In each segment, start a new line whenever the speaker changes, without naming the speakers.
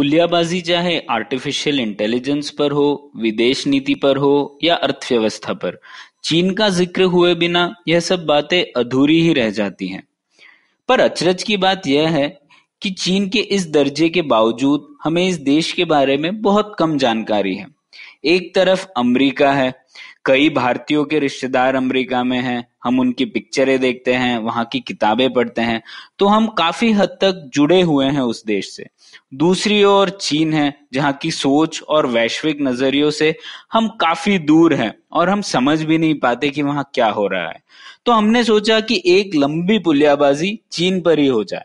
पुलियाबाजी चाहे artificial intelligence पर हो, विदेश नीति पर हो या अर्थव्यवस्था पर, चीन का ज़िक्र हुए बिना यह सब बातें अधूरी ही रह जाती हैं। पर अचरज की बात यह है कि चीन के इस दर्जे के बावजूद हमें इस देश के बारे में बहुत कम जानकारी है। एक तरफ़ अमेरिका है, कई भारतीयों के रिश्तेदार अमेरिका में हैं, हम उनकी पिक्चरें देखते हैं, वहाँ की किताबें पढ़ते हैं तो हम काफ़ी हद तक जुड़े हुए हैं उस देश से। दूसरी ओर चीन है, जहाँ की सोच और वैश्विक नजरियों से हम काफ़ी दूर हैं और हम समझ भी नहीं पाते कि वहाँ क्या हो रहा है। तो हमने सोचा कि एक लंबी पुलियाबाजी चीन पर ही हो जाए।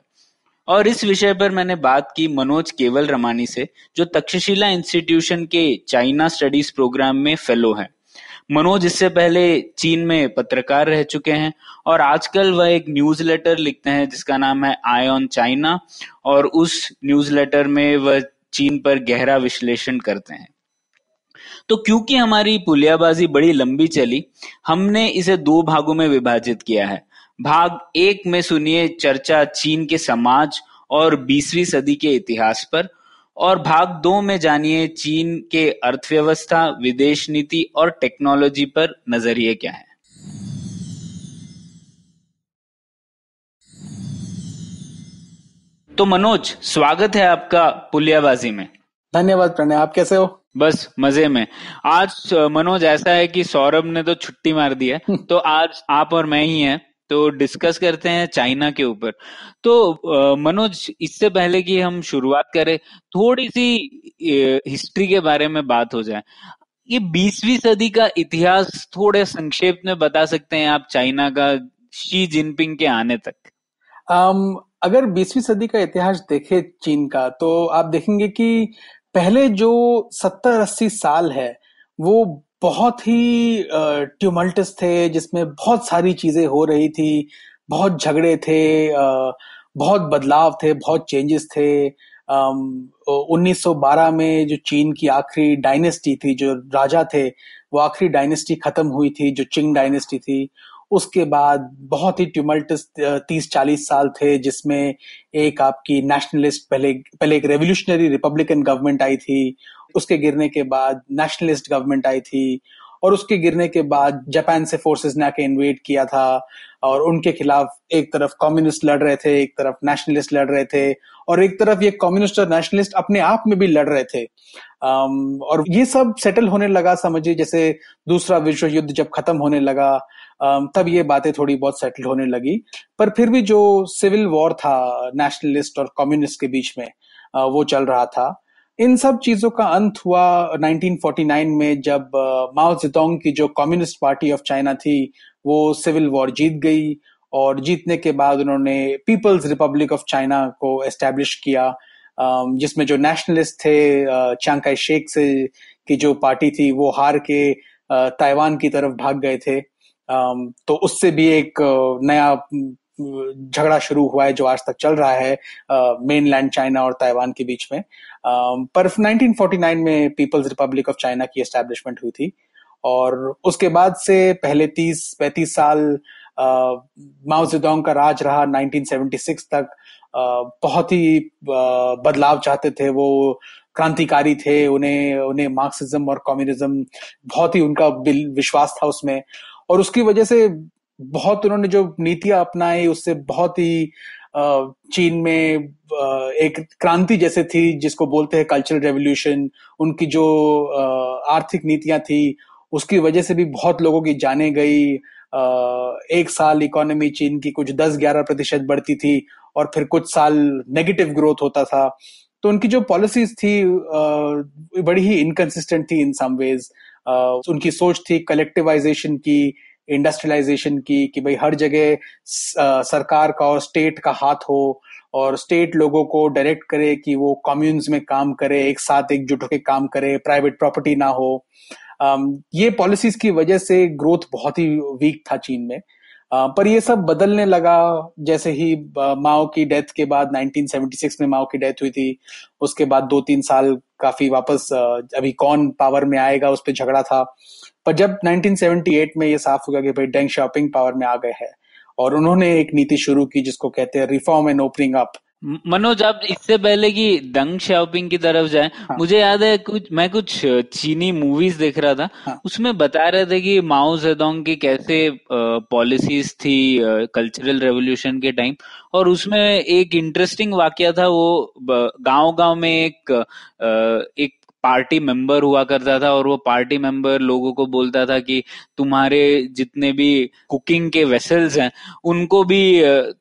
और इस विषय पर मैंने बात की मनोज केवल रमानी से, जो तक्षशिला इंस्टीट्यूशन के चाइना स्टडीज़ प्रोग्राम में फेलो हैं। मनोज इससे पहले चीन में पत्रकार रह चुके हैं और आजकल वह एक न्यूज़लेटर लिखते हैं जिसका नाम है आई ऑन चाइना और उस न्यूज़लेटर में वह चीन पर गहरा विश्लेषण करते हैं। तो क्योंकि हमारी पुलियाबाजी बड़ी लंबी चली, हमने इसे दो भागों में विभाजित किया है। भाग एक में सुनिए चर्चा चीन के समाज और 20वीं सदी के इतिहास पर और भाग दो में जानिए चीन के अर्थव्यवस्था विदेश नीति और टेक्नोलॉजी पर नज़रिए क्या है। तो मनोज स्वागत है आपका पुलियाबाजी में।
धन्यवाद प्रणय आप कैसे हो?
बस मज़े में। आज मनोज ऐसा है कि सौरभ ने तो छुट्टी मार दी है। तो आज आप और मैं ही हैं। तो डिस्कस करते हैं चाइना के ऊपर। तो मनोज इससे पहले कि हम शुरुआत करें थोड़ी सी हिस्ट्री के बारे में बात हो जाए। ये बीसवीं सदी का इतिहास थोड़े संक्षेप में बता सकते हैं आप चाइना का शी जिनपिंग के आने तक।
अम, अगर 20वीं सदी का इतिहास देखे चीन का तो आप देखेंगे कि पहले जो 70-80 साल है वो बहुत ही ट्यूमल्टस थे जिसमें बहुत सारी चीज़ें हो रही थी बहुत झगड़े थे बहुत बदलाव थे बहुत चेंजेस थे। अम, 1912 में जो चीन की आखिरी डायनेस्टी थी जो राजा थे वो आखिरी डायनेस्टी खत्म हुई थी जो चिंग डायनेस्टी थी। उसके बाद बहुत ही ट्यूमल्टस तीस चालीस साल थे जिसमें एक आपकी नेशनलिस्ट पहले पहले एक रेवोल्यूशनरी रिपब्लिकन गवर्नमेंट आई थी। उसके गिरने के बाद नेशनलिस्ट गवर्नमेंट आई थी और उसके गिरने के बाद जापान से फोर्सेस ने आके इन्वेट किया था और उनके खिलाफ एक तरफ़ कम्युनिस्ट लड़ रहे थे एक तरफ़ नेशनलिस्ट लड़ रहे थे और एक तरफ़ ये कम्युनिस्ट और नेशनलिस्ट अपने आप में भी लड़ रहे थे। अम, और ये सब सेटल होने लगा समझिए जैसे दूसरा विश्व युद्ध जब खत्म होने लगा अम, तब ये बातें थोड़ी बहुत सेटल होने लगी। पर फिर भी जो सिविल वॉर था नेशनलिस्ट और कम्युनिस्ट के बीच में अ, वो चल रहा था। इन सब चीज़ों का अंत हुआ 1949 में जब माओ जेडोंग की जो कम्युनिस्ट पार्टी ऑफ़ चाइना थी, वो सिविल वॉर जीत गई और जीतने के बाद उन्होंने पीपल्स रिपब्लिक ऑफ़ चाइना को एस्टेब्लिश किया जिसमें जो नेशनलिस्ट थे चांगकाई शेख से, की जो पार्टी थी, वो हार के ताइवान की तरफ़ भाग गए थे। तो उससे भी एक नया झगड़ा शुरू हुआ है, जो आज तक चल रहा है मेनलैंड चाइना और ताइवान के बीच में। पर 1949 में पीपल्स रिपब्लिक ऑफ़ चाइना की एस्टेब्लिशमेंट हुई थी और उसके बाद से पहले 30 35 साल माओ का राज रहा। 1976 तक बहुत ही बदलाव चाहते थे। वो क्रांतिकारी थे, उन्हें उन्हें मार्क्सिज्म और कम्युनिज्म बहुत ही उनका विश्वास था उसमें। और उसकी वजह से बहुत उन्होंने जो नीतियाँ अपनाई, उससे बहुत ही चीन में एक क्रांति जैसे थी, जिसको बोलते हैं कल्चरल रेवोल्यूशन उनकी जो आर्थिक नीतियाँ थी, उसकी वजह से भी बहुत लोगों की जाने गई। एक साल इकोनॉमी चीन की कुछ 10-11 प्रतिशत बढ़ती थी और फिर कुछ साल नेगेटिव ग्रोथ होता था। तो उनकी जो पॉलिसीज़ थी बड़ी ही इनकंसिस्टेंट थी इन सम वेज उनकी सोच थी कलेक्टिवाइजेशन की इंडस्ट्रियलाइजेशन की, कि भाई हर जगह सरकार का और स्टेट का हाथ हो और स्टेट लोगों को डायरेक्ट करे कि वो कम्युन्स में काम करे, एक साथ एकजुट होकर काम करे प्राइवेट प्रॉपर्टी ना हो। ये पॉलिसीज़ की वजह से ग्रोथ बहुत ही वीक था चीन में। पर ये सब बदलने लगा। जैसे ही माओ की डेथ के बाद 1976 में माओ की डेथ हुई थी, उसके बाद दो तीन साल काफ़ी वापस अभी कौन पावर में आएगा, उस पर झगड़ा था। पर जब 1978 में ये साफ़ हुआ कि भाई डेंग शॉपिंग पावर में आ गए हैं और उन्होंने एक नीति शुरू की जिसको कहते हैं reform and opening up
Manoj आप इससे पहले कि दंग शॉपिंग की तरफ़ जाए हाँ. मुझे याद है कुछ मैं कुछ चीनी मूवीज़ देख रहा था हाँ. उसमें बता रहे थे कि माओ जेदोंग की कैसे पॉलिसीज़ थी कल्चरल रेवोल्यूशन के टाइम और उसमें एक इंटरेस्टिंग वाक्य था वो गाँव गाँव में एक एक पार्टी मेंबर हुआ करता था और वो पार्टी मेंबर लोगों को बोलता था कि तुम्हारे जितने भी कुकिंग के वेसल्स हैं, उनको भी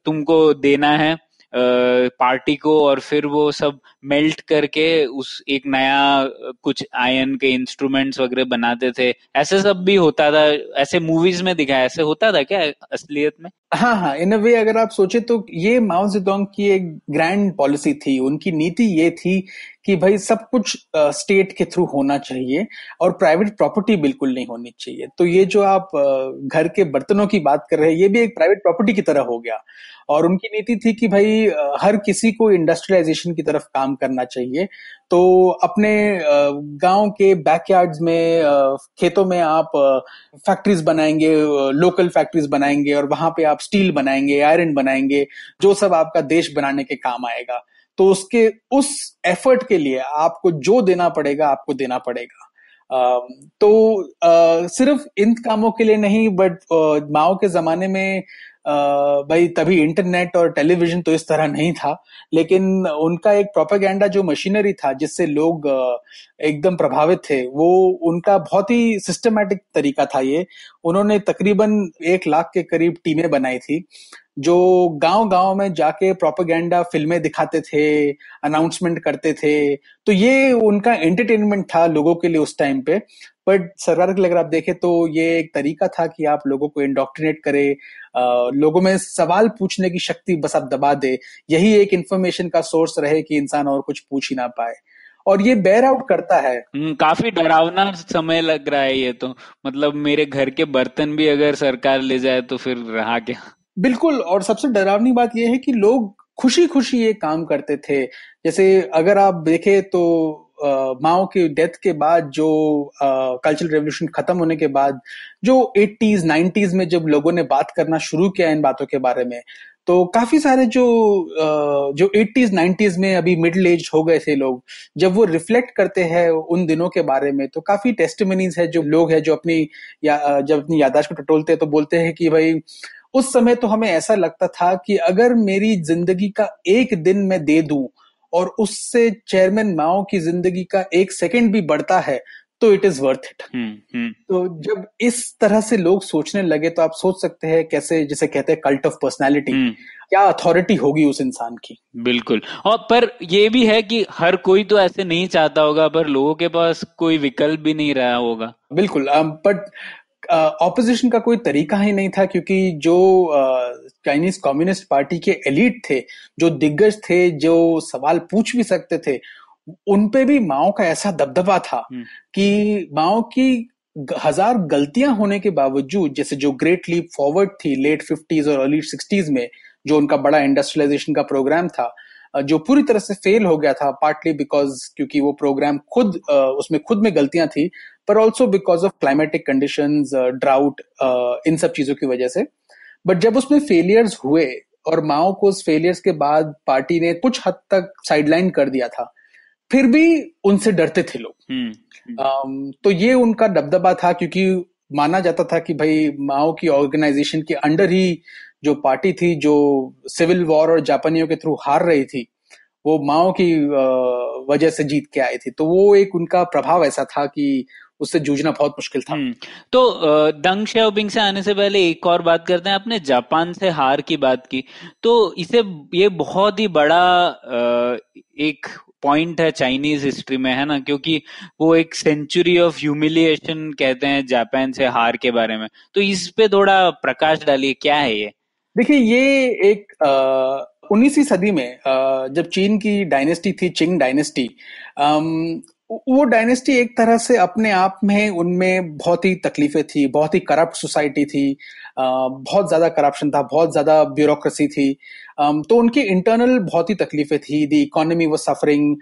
तुमको देना है। पार्टी को और फिर वो सब मेल्ट करके उस एक नया, कुछ आयन के इंस्ट्रूमेंट्स वगैरह बनाते थे। ऐसे सब भी होता था। ऐसे मूवीज़ में दिखाया ऐसे होता था क्या असलियत में?
हाँ हाँ इन अ वे अगर आप सोचे तो ये माओ जेडोंग की एक ग्रैंड पॉलिसी थी। उनकी नीति ये थी कि भाई सब कुछ स्टेट के थ्रू होना चाहिए और प्राइवेट प्रॉपर्टी बिल्कुल नहीं होनी चाहिए। तो ये जो आप घर के बर्तनों की बात कर रहे हैं, ये भी एक प्राइवेट प्रॉपर्टी की तरह हो गया। और उनकी नीति थी कि भाई हर किसी को इंडस्ट्रियलाइजेशन की तरफ़ काम करना चाहिए। तो अपने गाँव के बैकयार्ड्स में खेतों में आप फैक्ट्रीज बनाएँगे लोकल फैक्ट्रीज बनाएँगे और वहाँ पे आप स्टील बनाएँगे आयरन बनाएँगे, जो सब आपका देश बनाने के काम आएगा। तो उसके, उस एफर्ट के लिए आपको जो देना पड़ेगा, आपको देना पड़ेगा। तो सिर्फ़ इन कामों के लिए नहीं बट माओ के जमाने में भाई तभी इंटरनेट और टेलीविज़न तो इस तरह नहीं था, लेकिन उनका एक प्रोपेगेंडा जो मशीनरी था, जिससे लोग एकदम प्रभावित थे, वो उनका बहुत ही सिस्टमेटिक तरीका था ये। उन्होंने तकरीबन एक लाख के करीब टीमें बनाई थी। जो गाँव गाँव में जाके प्रोपेगेंडा फ़िल्में दिखाते थे अनाउंसमेंट करते थे तो ये उनका एंटरटेनमेंट था लोगों के लिए उस टाइम पे। बट सरकार के लिए अगर आप देखें तो ये एक तरीका था कि आप लोगों को इंडोक्ट्रिनेट करे लोगों में सवाल पूछने की शक्ति बस आप दबा दे। यही एक इंफॉर्मेशन का सोर्स रहे कि इंसान और कुछ पूछ ही ना पाए। और ये बेयर आउट करता है।
हम्म, काफ़ी डरावना समय लग रहा है ये तो। मतलब मेरे घर के बर्तन भी अगर सरकार ले जाए तो फिर रहा क्या?
बिल्कुल, और सबसे डरावनी बात यह है कि लोग खुशी खुशी ये काम करते थे। जैसे अगर आप देखें तो माओ की डेथ के बाद जो कल्चरल रेवोल्यूशन खत्म होने के बाद, जो 80s 90s में जब लोगों ने बात करना शुरू किया इन बातों के बारे में तो काफ़ी सारे जो जो 80s 90s में अभी मिडिल एज हो गए थे लोग, जब वो रिफ्लेक्ट करते हैं उन दिनों के बारे में तो काफ़ी टेस्टमनीज है जो लोग हैं जो अपनी या जब अपनी यादाश्त को टटोलते हैं तो बोलते हैं कि भाई उस समय तो हमें ऐसा लगता था कि अगर मेरी ज़िंदगी का एक दिन मैं दे दूँ और उससे चेयरमैन माओ की ज़िंदगी का एक सेकंड भी बढ़ता है तो इट इज़ वर्थ इट तो जब इस तरह से लोग सोचने लगे तो आप सोच सकते हैं कैसे जिसे कहते हैं कल्ट ऑफ़ पर्सनैलिटी क्या अथॉरिटी होगी उस इंसान की?
बिल्कुल। और पर ये भी है कि हर कोई तो ऐसे नहीं चाहता होगा पर लोगों के पास कोई विकल्प भी नहीं रहा होगा।
बिल्कुल बट ऑपोजिशन का कोई तरीका ही नहीं था क्योंकि जो चाइनीज़ कम्युनिस्ट पार्टी के एलिट थे जो दिग्गज थे जो सवाल पूछ भी सकते थे उन पे भी माओ का ऐसा दबदबा था हम्म। कि माओ की हज़ार गलतियाँ होने के बावजूद जैसे जो ग्रेट लीप फॉरवर्ड थी लेट फिफ्टीज और अर्ली सिक्सटीज में जो उनका बड़ा इंडस्ट्रियलाइजेशन का प्रोग्राम था जो पूरी तरह से फेल हो गया था पार्टली बिकॉज़ क्योंकि वो प्रोग्राम खुद उसमें खुद में गलतियाँ थी पर also because of climatic condition drought इन सब चीज़ों की वजह से। बट जब उसमें फेलियर्स हुए और माओ को उस फेलियर्स के बाद पार्टी ने कुछ हद तक साइडलाइन कर दिया था फिर भी उनसे डरते थे लोग। hmm. um, तो ये उनका दबदबा था क्योंकि माना जाता था कि भाई माओ की ऑर्गेनाइजेशन के अंडर ही जो पार्टी थी जो सिविल वॉर और जापानियों के थ्रू हार रही थी वो माओ की वजह से जीत के आई थी। तो वो एक उनका प्रभाव ऐसा था कि उससे जूझना बहुत मुश्किल था। हम्म,
तो दंग शाओपिंग से आने से पहले एक और बात करते हैं आपने जापान से हार की बात की। तो इसे ये बहुत ही बड़ा एक पॉइंट है चाइनीज़ हिस्ट्री में है ना? क्योंकि वो एक सेंचुरी ऑफ़ ह्यूमिलिएशन कहते हैं जापान से हार के बारे में। तो इस पे थोड़ा प्रकाश डालिए क्या है ये?
देखिए ये एक उन्नीसवीं सदी में आ, जब चीन की डायनेस्टी थी चिंग डायनेस्टी वो डायनेस्टी एक तरह से अपने आप में उनमें बहुत ही तकलीफें थी बहुत ही करप्ट सोसाइटी थी बहुत ज़्यादा करप्शन था बहुत ज़्यादा ब्यूरोक्रेसी थी। तो उनकी इंटरनल बहुत ही तकलीफें थी। दी इकोनॉमी वो सफरिंग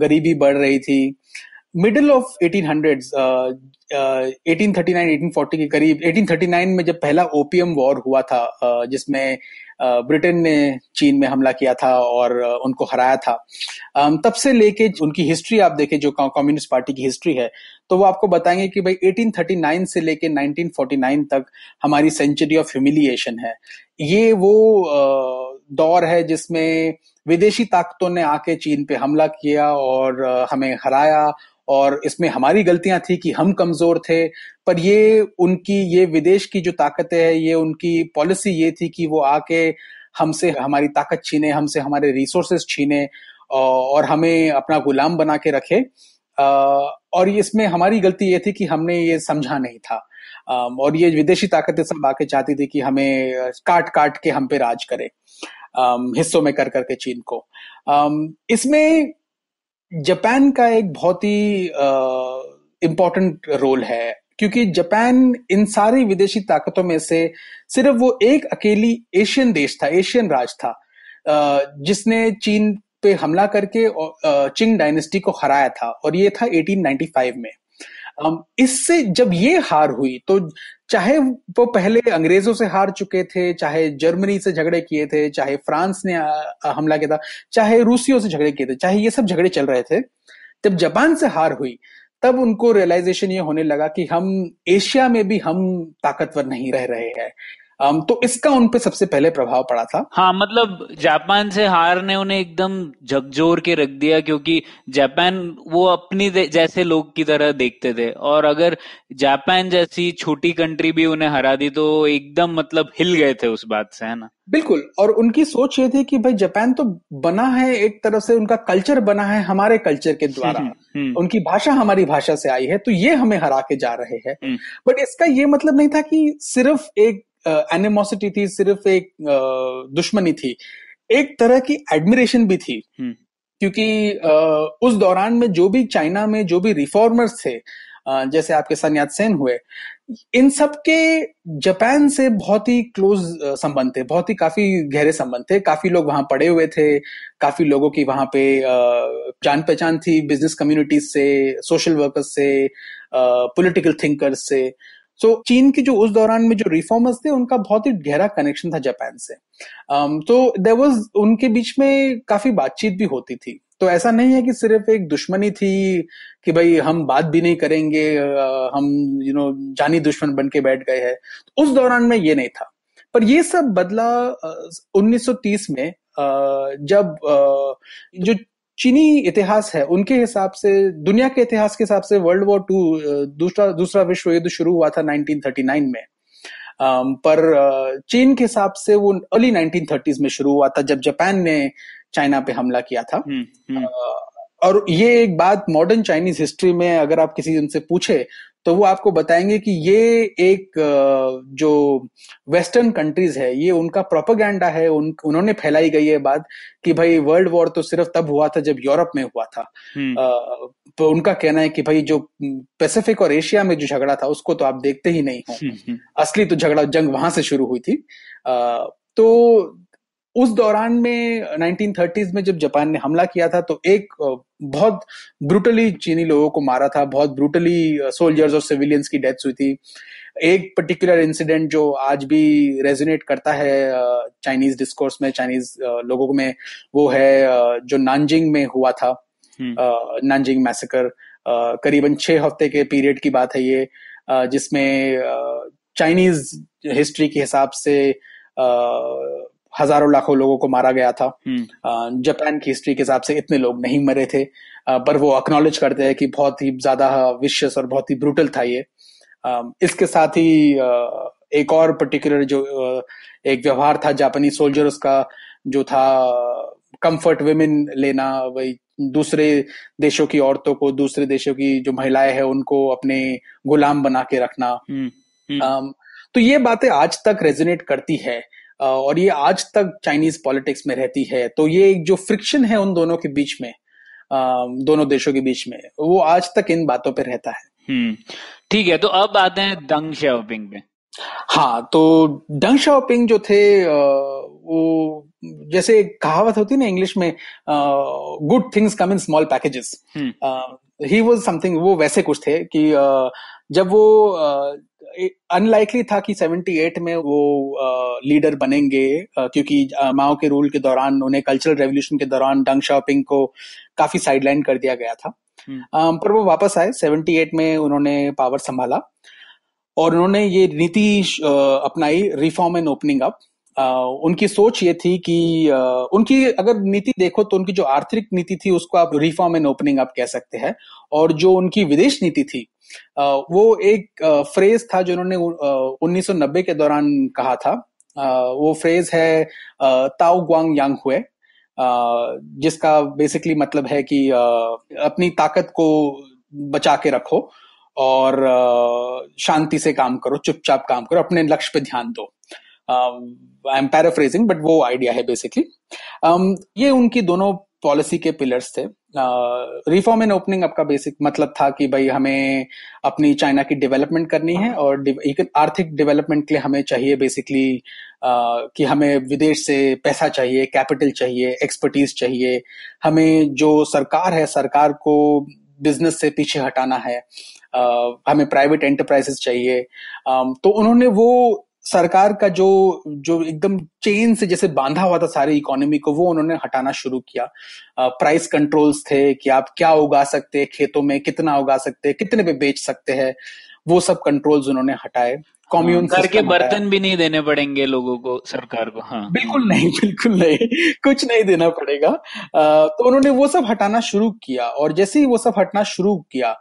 गरीबी बढ़ रही थी। मिडिल ऑफ़ 1800s uh, 1839 1840 के करीब 1839 में जब पहला ओपियम वॉर हुआ था जिसमें ब्रिटेन ने चीन में हमला किया था और उनको हराया था। तब से लेके उनकी हिस्ट्री आप देखें, जो कम्युनिस्ट पार्टी की हिस्ट्री है तो वो आपको बताएँगे कि भाई 1839 से लेके 1949 तक हमारी सेंचुरी ऑफ़ ह्यूमिलिएशन है। ये वो दौर है जिसमें विदेशी ताकतों ने आके चीन पे हमला किया और हमें हराया और इसमें हमारी गलतियाँ थी कि हम कमज़ोर थे पर ये उनकी, ये विदेश की जो ताकतें है, ये उनकी पॉलिसी ये थी कि वो आके हमसे, हमारी ताकत छीने, हमसे हमारे रिसोर्सेस छीने और हमें अपना गुलाम बना के रखे। और इसमें हमारी गलती ये थी कि हमने ये समझा नहीं था। और ये विदेशी ताकतें सब आके चाहती थी कि हमें काट काट के हम पे राज करे हिस्सों में कर करके चीन को। इसमें जापान का एक बहुत ही इम्पोर्टेंट रोल है। क्योंकि जापान इन सारी विदेशी ताकतों में से सिर्फ़ वो एक अकेली एशियन देश था, एशियन राज था जिसने चीन पे हमला करके चिंग डायनेस्टी को हराया था और ये था 1895 में। इससे जब ये हार हुई तो चाहे वो पहले अंग्रेज़ों से हार चुके थे, चाहे जर्मनी से झगड़े किए थे, चाहे फ्रांस ने हमला किया था, चाहे रूसियों से झगड़े किए थे, चाहे ये सब झगड़े चल रहे थे, जब जापान से हार हुई तब उनको रियलाइजेशन ये होने लगा कि हम एशिया में भी हम ताकतवर नहीं रह रहे हैं। तो इसका उन पे सबसे पहले प्रभाव पड़ा था।
हाँ मतलब जापान से हार ने उन्हें एकदम झकझोर के रख दिया क्योंकि जापान वो अपनी जैसे लोग की तरह देखते थे। और अगर जापान जैसी छोटी कंट्री भी उन्हें हरा दी तो एकदम मतलब हिल गए थे उस बात से है ना?
बिल्कुल और उनकी सोच ये थी कि भाई जापान तो बना है एक तरफ़ से उनका कल्चर बना है हमारे कल्चर के द्वारा। हम्म, हम्म। उनकी भाषा हमारी भाषा से आई है तो ये हमें हरा के जा रहे हैं। But hmm. इसका ये मतलब नहीं था कि सिर्फ़ एक एनिमोसिटी थी सिर्फ़ एक दुश्मनी थी। एक तरह की एडमिरेशन भी थी। हम्म। क्योंकि उस दौरान में जो भी चाइना में जो भी रिफॉर्मर्स थे जैसे आपके सन्यात सेन हुए इन सब के जापान से बहुत ही क्लोज संबंध थे बहुत ही काफ़ी गहरे संबंध थे। काफ़ी लोग वहाँ पड़े हुए थे काफ़ी लोगों की वहाँ पे जान पहचान थी बिज़नेस कम्युनिटीज से सोशल वर्कर्स से पॉलिटिकल थिंकर्स से। सो so, चीन की जो उस दौरान में जो रिफॉर्मर्स थे उनका बहुत ही गहरा कनेक्शन था जापान से। Um, तो देर वॉज़ उनके बीच में काफ़ी बातचीत भी होती थी। तो ऐसा नहीं है कि सिर्फ़ एक दुश्मनी थी कि भाई हम बात भी नहीं करेंगे हम यू you नो know, जानी दुश्मन बन के बैठ गए हैं। तो उस दौरान में ये नहीं था। पर ये सब बदला 1930 में जब जो चीनी इतिहास है उनके हिसाब से दुनिया के इतिहास के हिसाब से वर्ल्ड वॉर टू दूसरा दूसरा विश्व युद्ध शुरू हुआ था 1939 में पर चीन के हिसाब से वो अर्ली 1930s में शुरू हुआ था जब जापान ने चाइना पे हमला किया था हुँ, हुँ. और ये एक बात मॉडर्न चाइनीज़ हिस्ट्री में अगर आप किसी उनसे पूछे तो वो आपको बताएँगे कि ये एक जो वेस्टर्न कंट्रीज़ है ये उनका प्रोपोगंडा है उन उन्होंने फैलाई गई है बात कि भाई वर्ल्ड वॉर तो सिर्फ़ तब हुआ था जब यूरोप में हुआ था हम्म। तो उनका कहना है कि भाई जो पैसिफिक और एशिया में जो झगड़ा था उसको तो आप देखते ही नहीं हो हम्म, हम्म। असली तो झगड़ा जंग वहाँ से शुरू हुई थी आ, तो उस दौरान में 1930s में जब जापान ने हमला किया था तो एक बहुत ब्रूटली चीनी लोगों को मारा था बहुत ब्रूटली सोल्जर्स और सिविलियंस की डेथ्स हुई थी एक पर्टिकुलर इंसिडेंट जो आज भी रेजोनेट करता है चाइनीज़ डिस्कोर्स में चाइनीज़ लोगों में वो है जो नानजिंग में हुआ था नानजिंग हम्म। मैसेकर करीबन छह हफ़्ते के पीरियड की बात है ये जिसमें चाइनीज़ हिस्ट्री के हिसाब से हज़ारों लाखों लोगों को मारा गया था। हम्म। जापान की हिस्ट्री के हिसाब से इतने लोग नहीं मरे थे। पर वो अक्नॉलेज करते हैं कि बहुत ही ज़्यादा विशेष और बहुत ही ब्रूटल था ये। इसके साथ ही एक और पर्टिकुलर जो एक व्यवहार था जापानी सोल्जर्स का जो था कंफर्ट वेमेन लेना वही दूसरे देशों की औरतों को दूसरे देशों की जो महिलाएँ हैं उनको अपने गुलाम बना के रखना। हम्म, हम्म। तो ये बातें आज तक रेजोनेट करती है। और ये आज तक चाइनीज़ पॉलिटिक्स में रहती है तो ये एक जो फ्रिक्शन है उन दोनों के बीच में दोनों देशों के बीच में वो आज तक इन बातों पे रहता है।
हम्म ठीक है तो अब आते हैं दंग शाओपिंग पे।
हाँ तो डंग शाओपिंग जो थे वो जैसे कहावत होती है ना इंग्लिश में good things come in small packages he was something वो वैसे कुछ थे कि uh, जब वो अनलाइकली था कि 78 में वो लीडर बनेंगे क्योंकि माओ के रूल के दौरान उन्हें कल्चरल रेवोल्यूशन के दौरान डंग शाओपिंग को काफ़ी साइडलाइन कर दिया गया था hmm. पर वो वापस आए 78 में उन्होंने पावर संभाला और उन्होंने ये नीति अपनाई रिफॉर्म एंड ओपनिंग अप उनकी सोच ये थी कि उनकी अगर नीति देखो तो उनकी जो आर्थिक नीति थी उसको आप रिफॉर्म एंड ओपनिंग आप कह सकते हैं और जो उनकी विदेश नीति थी वो एक फ्रेज था जो उन्होंने 1990 के दौरान कहा था। वो फ्रेज है ताओ ग्वांग यांग हुए जिसका बेसिकली मतलब है कि अपनी ताकत को बचा के रखो और शांति से काम करो, चुपचाप काम करो, अपने लक्ष्य पे ध्यान दो। आई एम पैराफ्रेजिंग बट वो आइडिया है बेसिकली um, ये उनकी दोनों पॉलिसी के पिलर्स थे. रिफॉर्म एंड ओपनिंग आपका बेसिक मतलब था कि भाई हमें अपनी चाइना की डेवलपमेंट करनी है और आर्थिक डेवलपमेंट के लिए हमें चाहिए बेसिकली uh, कि हमें विदेश से पैसा चाहिए कैपिटल चाहिए एक्सपर्टीज चाहिए. हमें जो सरकार है सरकार को बिज़नेस से पीछे हटाना है. Uh, हमें प्राइवेट एंटरप्राइजेस चाहिए. Um, तो उन्होंने वो सरकार का जो जो एकदम चेन से जैसे बांधा हुआ था सारी इकोनॉमी को वो उन्होंने हटाना शुरू किया। प्राइस कंट्रोल्स थे कि आप क्या उगा सकते हैं खेतों में कितना उगा सकते हैं कितने पे बेच सकते हैं वो सब कंट्रोल्स उन्होंने हटाए।
कॉम्यून घर के बर्तन भी नहीं देने पड़ेंगे लोगों को सरकार को हाँ।
बिल्कुल नहीं बिल्कुल नहीं कुछ नहीं देना पड़ेगा। तो उन्होंने वो सब हटाना शुरू किया और जैसे ही वो सब हटना शुरू किया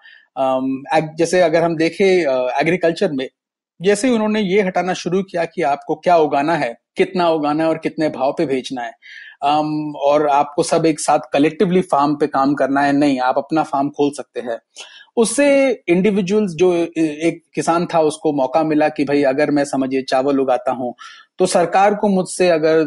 जैसे अगर हम देखें एग्रीकल्चर में जैसे ही उन्होंने ये हटाना शुरू किया कि आपको क्या उगाना है कितना उगाना है और कितने भाव पे भेजना है um, और आपको सब एक साथ कलेक्टिवली फार्म पे काम करना है नहीं आप अपना फार्म खोल सकते हैं। उससे इंडिविजुअल्स जो एक किसान था उसको मौका मिला कि भाई अगर मैं समझिए चावल उगाता हूँ तो सरकार को मुझसे अगर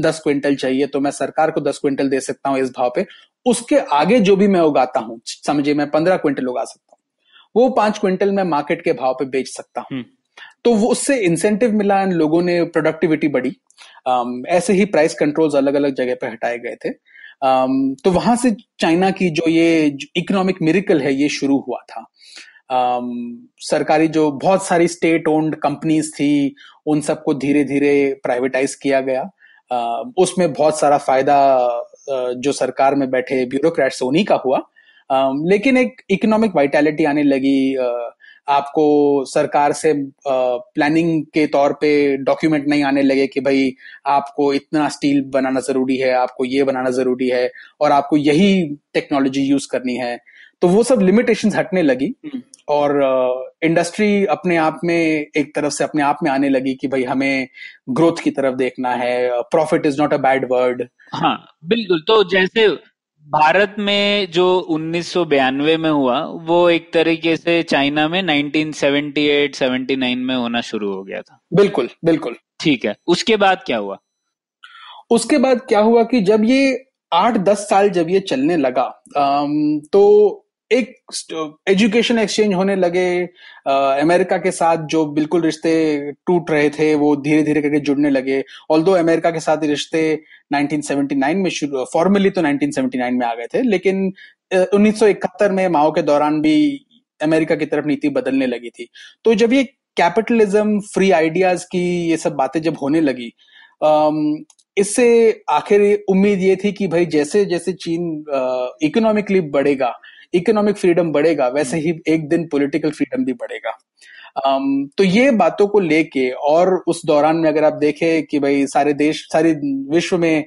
दस क्विंटल चाहिए तो मैं सरकार को दस क्विंटल दे सकता हूँ इस भाव पे। उसके आगे जो भी मैं उगाता हूँ समझिए मैं पंद्रह क्विंटल उगा सकता वो पाँच क्विंटल में मार्केट के भाव पे बेच सकता हूँ। तो वो उससे इंसेंटिव मिला एंड लोगों ने प्रोडक्टिविटी बढ़ी। ऐसे ही प्राइस कंट्रोल्स अलग अलग जगह पे हटाए गए थे। तो वहाँ से चाइना की जो ये इकोनॉमिक मिरिकल है ये शुरू हुआ था। um, सरकारी जो बहुत सारी स्टेट ओन्ड कंपनीज़ थी उन सबको धीरे धीरे प्राइवेटाइज किया गया। uh, उसमें बहुत सारा फ़ायदा जो सरकार में बैठे ब्यूरोक्रेट्स उन्हीं का हुआ। लेकिन एक इकोनॉमिक वाइटैलिटी आने लगी आपको सरकार से प्लानिंग के तौर पे डॉक्यूमेंट नहीं आने लगे कि भाई आपको इतना स्टील बनाना ज़रूरी है आपको ये बनाना ज़रूरी है और आपको यही टेक्नोलॉजी यूज़ करनी है। तो वो सब लिमिटेशंस हटने लगी हम्म। और इंडस्ट्री uh, अपने आप में एक तरफ़ से अपने आप में आने लगी कि भाई हमें ग्रोथ की तरफ़ देखना है profit is not a bad word
हाँ बिल्कुल। तो जैसे भारत में जो उन्नीस में हुआ वो एक तरीके से चाइना में 1978 79 में होना शुरू हो गया था।
बिल्कुल बिल्कुल।
ठीक है। उसके बाद क्या हुआ?
उसके बाद क्या हुआ कि जब ये आठ दस साल जब ये चलने लगा तो एक एजुकेशन एक्सचेंज होने लगे अमेरिका के साथ जो बिल्कुल रिश्ते टूट रहे थे, वो धीरे धीरे करके जुड़ने लगे। ऑल अमेरिका के साथ रिश्ते 1979 में शुरू फॉर्मली तो 1979 में आ गए थे, लेकिन 1971 में माओ के दौरान भी अमेरिका की तरफ़ नीति बदलने लगी थी। तो जब ये कैपिटलिज्म फ्री आइडियाज़ की ये सब बातें जब होने लगी इससे आखिर उम्मीद ये थी कि भाई जैसे जैसे चीन इकोनॉमिकली बढ़ेगा इकोनॉमिक फ्रीडम बढ़ेगा वैसे ही एक दिन पॉलिटिकल फ्रीडम भी बढ़ेगा। um, तो ये बातों को लेके और उस दौरान में अगर आप देखें कि भाई सारे देश सारे विश्व में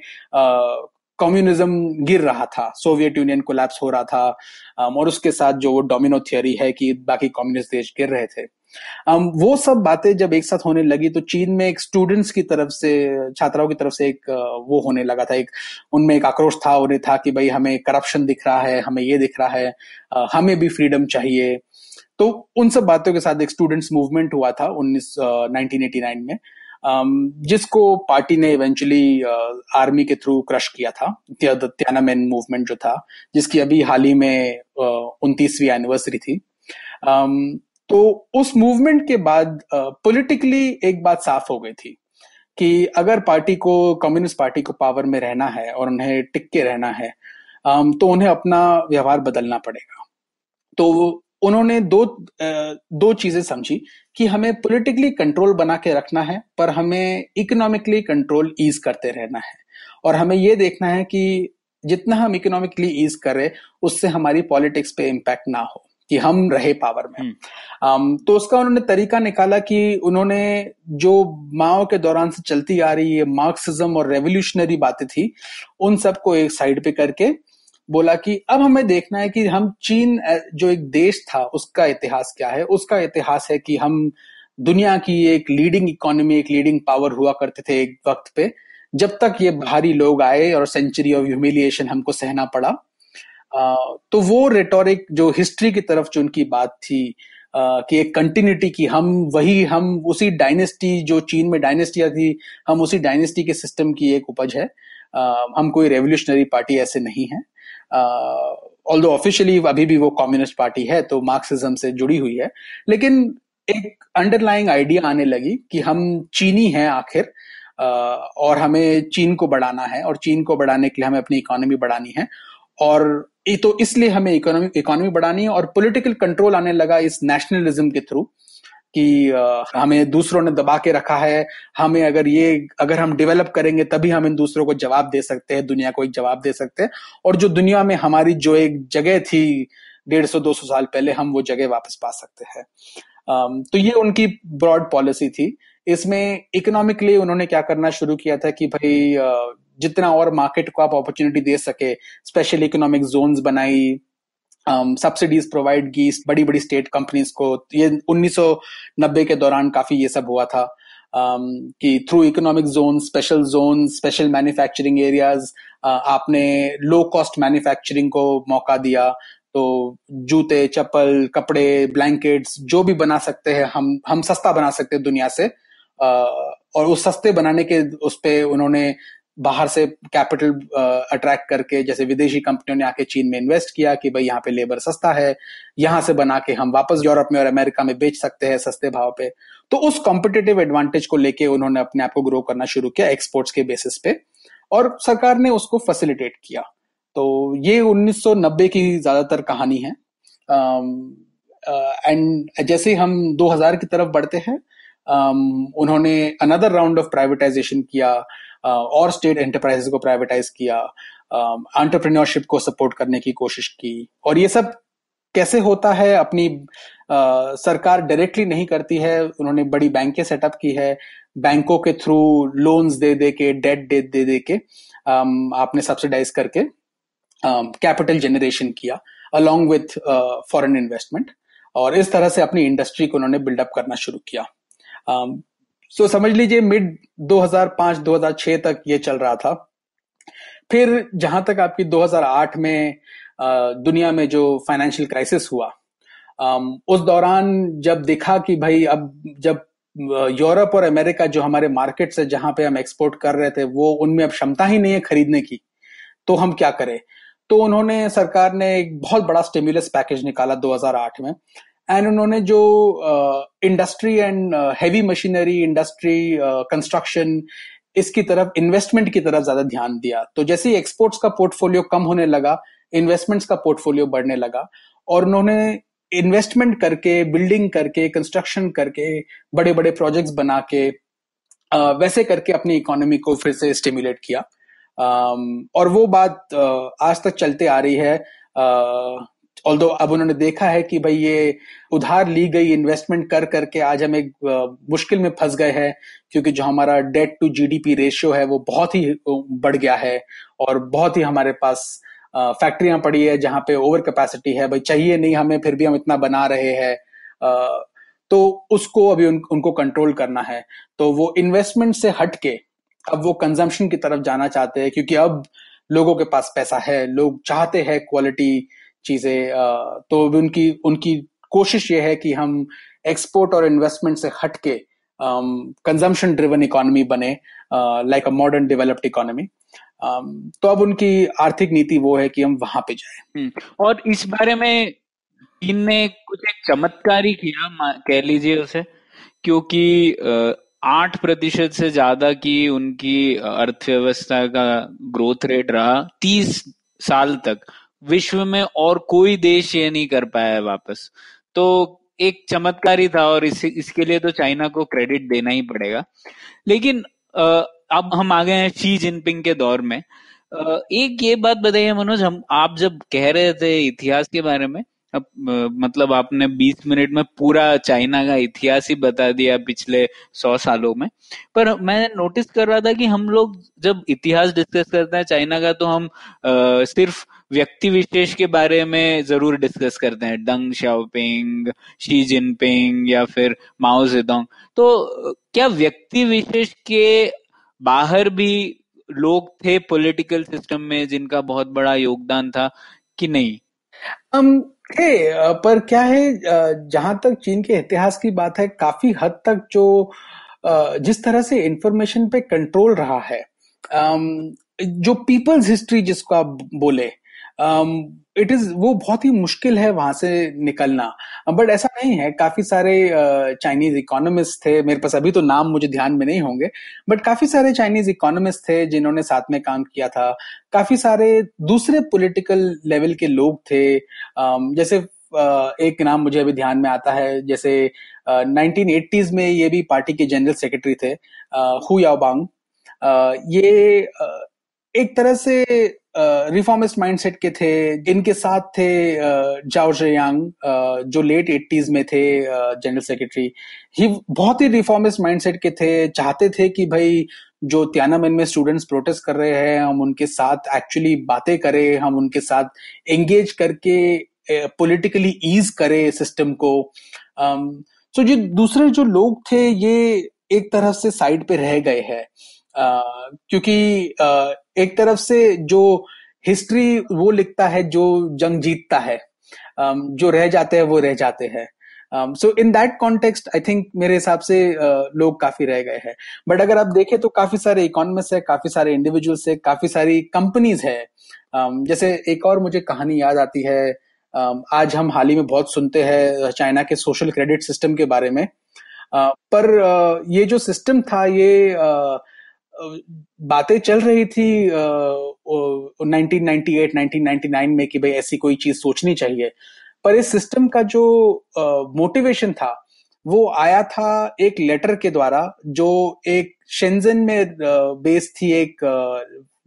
कम्युनिज्म गिर रहा था सोवियत यूनियन कोलैप्स हो रहा था um, और उसके साथ जो वो डोमिनो थियोरी है कि बाकी कम्युनिस्ट देश गिर रहे थे। Um, वो सब बातें जब एक साथ होने लगी तो चीन में एक स्टूडेंट्स की तरफ़ से छात्राओं की तरफ़ से एक वो होने लगा था। एक उनमें एक आक्रोश था उन्हें था कि भाई हमें करप्शन दिख रहा है हमें ये दिख रहा है हमें भी फ्रीडम चाहिए। तो उन सब बातों के साथ एक स्टूडेंट्स मूवमेंट हुआ था उन्नीस नाइनटीन में। जिसको पार्टी ने इवेंचुअली आर्मी के थ्रू क्रश किया था त्यानामेन मूवमेंट जो था जिसकी अभी हाल ही में उनतीसवीं एनिवर्सरी थी। तो उस मूवमेंट के बाद पॉलिटिकली एक बात साफ़ हो गई थी कि अगर पार्टी को कम्युनिस्ट पार्टी को पावर में रहना है और उन्हें टिक के रहना है तो उन्हें अपना व्यवहार बदलना पड़ेगा। तो उन्होंने दो दो चीज़ें समझी कि हमें पॉलिटिकली कंट्रोल बना के रखना है, पर हमें इकोनॉमिकली कंट्रोल ईज करते रहना है। और हमें ये देखना है कि जितना हम इकोनॉमिकली ईज करें, उससे हमारी पॉलिटिक्स पे इम्पैक्ट ना हो। कि हम रहे पावर में। um, तो उसका उन्होंने तरीका निकाला कि उन्होंने जो माओ के दौरान से चलती आ रही है मार्क्सिज्म और रेवोल्यूशनरी बातें थी उन सबको एक साइड पे करके बोला कि अब हमें देखना है कि हम चीन जो एक देश था उसका इतिहास क्या है? उसका इतिहास है कि हम दुनिया की एक लीडिंग इकोनॉमी एक लीडिंग पावर हुआ करते थे एक वक्त पे जब तक ये बाहरी लोग आए और सेंचुरी ऑफ़ ह्यूमिलिएशन हमको सहना पड़ा। तो वो रेटोरिक जो हिस्ट्री की तरफ़ जो उनकी बात थी कि एक कंटिन्यूटी की हम वही, हम उसी डायनेस्टी जो चीन में डायनेस्टिया थी, हम उसी डायनेस्टी के सिस्टम की एक उपज है। हम कोई रेवोल्यूशनरी पार्टी ऐसे नहीं है। ऑल दो ऑफिशियली अभी भी वो कम्युनिस्ट पार्टी है तो मार्क्सिज्म से जुड़ी हुई है। लेकिन एक अंडरलाइंग आइडिया आने लगी कि हम चीनी हैं आखिर और हमें चीन को बढ़ाना है, और चीन को बढ़ाने के लिए हमें अपनी इकोनॉमी बढ़ानी है। और तो इसलिए हमें इकोनॉमी इकोनॉमी बढ़ानी है और पॉलिटिकल कंट्रोल आने लगा इस नेशनलिज्म के थ्रू कि हमें दूसरों ने दबा के रखा है, हमें अगर ये, अगर हम डेवलप करेंगे तभी हम इन दूसरों को जवाब दे सकते हैं, दुनिया को एक जवाब दे सकते हैं। और जो दुनिया में हमारी जो एक जगह थी डेढ़ सौ, दो सौ साल पहले, हम वो जगह वापस पा सकते हैं। तो ये उनकी ब्रॉड पॉलिसी थी। इसमें इकोनॉमिकली उन्होंने क्या करना शुरू किया था कि भाई जितना और मार्केट को आप अपॉर्चुनिटी दे सके स्पेशल इकोनॉमिक जोन्स बनाई सब्सिडीज um, प्रोवाइड की बड़ी बड़ी स्टेट कंपनीज़ को। ये 1990 के दौरान काफ़ी ये सब हुआ था um, कि through economic zone special zone special manufacturing areas आपने लो कॉस्ट मैन्युफैक्चरिंग को मौका दिया। तो जूते चप्पल कपड़े ब्लैंकेट्स जो भी बना सकते हैं हम हम सस्ता बना सकते हैं दुनिया से uh, और उस सस्ते बनाने के उस पर उन्होंने बाहर से कैपिटल अट्रैक्ट करके जैसे विदेशी कंपनियों ने आके चीन में इन्वेस्ट किया कि भाई यहाँ पे लेबर सस्ता है यहाँ से बना के हम वापस यूरोप में और अमेरिका में बेच सकते हैं सस्ते भाव पे। तो उस कॉम्पिटेटिव एडवांटेज को लेके उन्होंने अपने आप को ग्रो करना शुरू किया एक्सपोर्ट्स के बेसिस पे और सरकार ने उसको फैसिलिटेट किया। तो ये 1990 की ज़्यादातर कहानी है। एंड uh, जैसे हम 2000 की तरफ़ बढ़ते हैं um, उन्होंने अनदर राउंड ऑफ़ प्राइवेटाइजेशन किया। और स्टेट एंटरप्राइजेस को प्राइवेटाइज किया एंटरप्रेन्योरशिप को सपोर्ट करने की कोशिश की। और ये सब कैसे होता है अपनी आ, सरकार डायरेक्टली नहीं करती है उन्होंने बड़ी बैंकें सेटअप की है बैंकों के थ्रू लोन्स दे दे के डेट दे दे दे के आपने सब्सिडाइज करके कैपिटल जनरेशन किया अलोंग विथ फॉरेन इन्वेस्टमेंट और इस तरह से अपनी इंडस्ट्री को उन्होंने बिल्डअप करना शुरू किया। सो समझ लीजिए मिड 2005-2006 तक ये चल रहा था। फिर जहाँ तक आपकी 2008 में दुनिया में जो फाइनेंशियल क्राइसिस हुआ उस दौरान जब देखा कि भाई अब जब यूरोप और अमेरिका जो हमारे मार्केट से जहाँ पे हम एक्सपोर्ट कर रहे थे, वो उनमें अब क्षमता ही नहीं है खरीदने की तो हम क्या करें? तो उन्होंने, सरकार ने एक बहुत बड़ा स्टिमुलस पैकेज निकाला 2008 में। एंड उन्होंने जो industry and heavy machinery industry construction इसकी तरफ़ इन्वेस्टमेंट की तरफ़ ज़्यादा ध्यान दिया। तो जैसे ही एक्सपोर्ट्स का पोर्टफोलियो कम होने लगा इन्वेस्टमेंट्स का पोर्टफोलियो बढ़ने लगा और उन्होंने इन्वेस्टमेंट करके बिल्डिंग करके कंस्ट्रक्शन करके बड़े बड़े प्रोजेक्ट्स बना के uh, वैसे करके अपनी इकोनॉमी को फिर से स्टिमुलेट किया। um, और वो बात आज तक चलते आ रही है। ऑल्दो अब उन्होंने देखा है कि भाई ये उधार ली गई इन्वेस्टमेंट कर करके आज हम एक मुश्किल में फंस गए हैं क्योंकि जो हमारा डेट टू जीडीपी रेशियो है वो बहुत ही बढ़ गया है और बहुत ही हमारे पास फैक्ट्रियाँ पड़ी है जहाँ पे ओवर कैपेसिटी है। भाई चाहिए नहीं हमें फिर भी हम इतना बना रहे हैं। तो उसको अभी उन, उनको कंट्रोल करना है। तो वो इन्वेस्टमेंट से हट के अब वो कंजम्पशन की तरफ़ जाना चाहते हैं क्योंकि अब लोगों के पास पैसा है लोग चाहते हैं क्वालिटी चीज़ें तो उनकी उनकी कोशिश ये है कि हम एक्सपोर्ट और इन्वेस्टमेंट से हट के कंजम्पशन ड्रिवन इकोनॉमी बने like a modern developed economy तो अब उनकी आर्थिक नीति वो है कि हम वहाँ पे जाए।
हम्म, और इस बारे में चीन ने कुछ एक चमत्कारी किया कह लीजिए उसे क्योंकि आठ प्रतिशत से ज़्यादा की उनकी अर्थव्यवस्था का ग्रोथ रेट रहा तीस साल तक। विश्व में और कोई देश ये नहीं कर पाया है वापस। तो एक चमत्कारी था और इस, इसके लिए तो चाइना को क्रेडिट देना ही पड़ेगा। लेकिन आ, अब हम आ गए हैं शी जिनपिंग के दौर में। आ, एक ये बात बताइए मनोज हम आप जब कह रहे थे इतिहास के बारे में अब मतलब आपने 20 मिनट में पूरा चाइना का इतिहास ही बता दिया पिछले सौ सालों में। पर मैं नोटिस कर रहा था कि हम लोग जब इतिहास डिस्कस करते हैं चाइना का तो हम आ, सिर्फ़ व्यक्ति विशेष के बारे में ज़रूर डिस्कस करते हैं। डंग शाओपिंग शी जिनपिंग या फिर माओ जेदोंग। तो क्या व्यक्ति विशेष के बाहर भी लोग थे पॉलिटिकल सिस्टम में जिनका बहुत बड़ा योगदान था कि नहीं?
um, थे पर क्या है जहाँ तक चीन के इतिहास की बात है, काफ़ी हद तक जो जिस तरह से इंफॉर्मेशन पे कंट्रोल रहा है जो पीपल्स हिस्ट्री जिसको आप बोले इट इज़ वो बहुत ही मुश्किल है वहाँ से निकलना। बट ऐसा नहीं है। काफ़ी सारे चाइनीज़ इकोनॉमिस्ट थे। मेरे पास अभी तो नाम मुझे ध्यान में नहीं होंगे। बट काफ़ी सारे चाइनीज़ इकोनॉमिस्ट थे जिन्होंने साथ में काम किया था। काफ़ी सारे दूसरे पॉलिटिकल लेवल के लोग थे। जैसे एक नाम मुझे अभी ध्यान में आता है। जैसे नाइनटीन एटीज में ये भी पार्टी के जनरल सेक्रेटरी थे हु याओबांग ये एक तरह से रिफॉर्मिस्ट माइंडसेट के थे, जिनके साथ थे जाओ जो लेट एट्टीज में थे जनरल सेक्रेटरी ही बहुत ही रिफॉर्मिस्ट माइंडसेट के थे, चाहते थे कि भाई जो त्यानामेन में स्टूडेंट्स प्रोटेस्ट कर रहे हैं, हम उनके साथ एक्चुअली बातें करें, हम उनके साथ एंगेज करके पॉलिटिकली ईज करें सिस्टम को। सो so दूसरे जो लोग थे, ये एक तरफ़ से साइड पे रह गए हैं। क्योंकि एक तरफ़ से जो हिस्ट्री वो लिखता है जो जंग जीतता है जो रह जाते हैं वो रह जाते हैं। So in that context I think मेरे हिसाब से uh, लोग काफ़ी रह गए हैं। बट अगर आप देखें तो काफ़ी सारे इकोनॉमिस्ट है काफ़ी सारे इंडिविजुअल्स है काफ़ी सारी कंपनीज़ है। Um, जैसे एक और मुझे कहानी याद आती है। Um, आज हम हाल ही में बहुत सुनते हैं चाइना के सोशल क्रेडिट सिस्टम के बारे में। Uh, पर uh, ये जो सिस्टम था ये uh, बातें चल रही थी नाइनटीन नाइनटी में कि भाई ऐसी कोई चीज़ सोचनी चाहिए। पर इस सिस्टम का जो मोटिवेशन था, वो आया था एक लेटर के द्वारा, जो एक शेंजन में बेस थी एक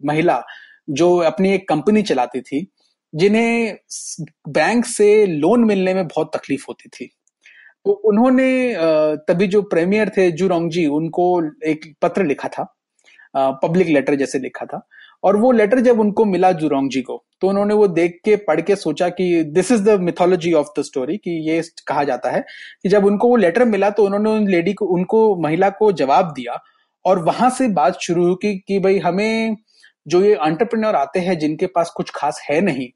महिला, जो अपनी एक कंपनी चलाती थी, जिन्हें बैंक से लोन मिलने में बहुत तकलीफ़ होती थी। तो उन्होंने तभी जो प्रीमियर थे जू रोंगजी उनको एक पत्र लिखा था। पब्लिक लेटर जैसे लिखा था। और वो लेटर जब उनको मिला जुरोंग जी को तो उन्होंने वो देख के पढ़ के सोचा कि this is the mythology of the story कि ये कहा जाता है कि जब उनको वो लेटर मिला तो उन्होंने उन लेडी को उनको महिला को जवाब दिया। और वहाँ से बात शुरू हुई कि, कि भाई हमें जो ये अंटरप्रेन्योर आते हैं जिनके पास कुछ खास है नहीं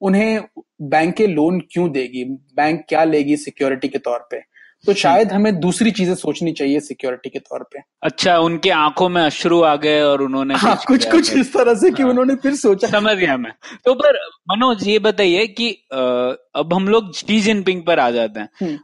उन्हें बैंक के लोन क्यों देगी? बैंक क्या लेगी सिक्योरिटी के तौर पे? तो शायद हमें दूसरी चीज़ें सोचनी चाहिए सिक्योरिटी के तौर पे।
अच्छा उनके आँखों में अश्रु आ गए और उन्होंने
हाँ, कुछ कुछ इस तरह से कि हाँ, उन्होंने फिर सोचा।
समझ गया मैं। तो पर मनोज ये बताइए कि अब हम लोग शी जिनपिंग पर आ जाते हैं। हम्म।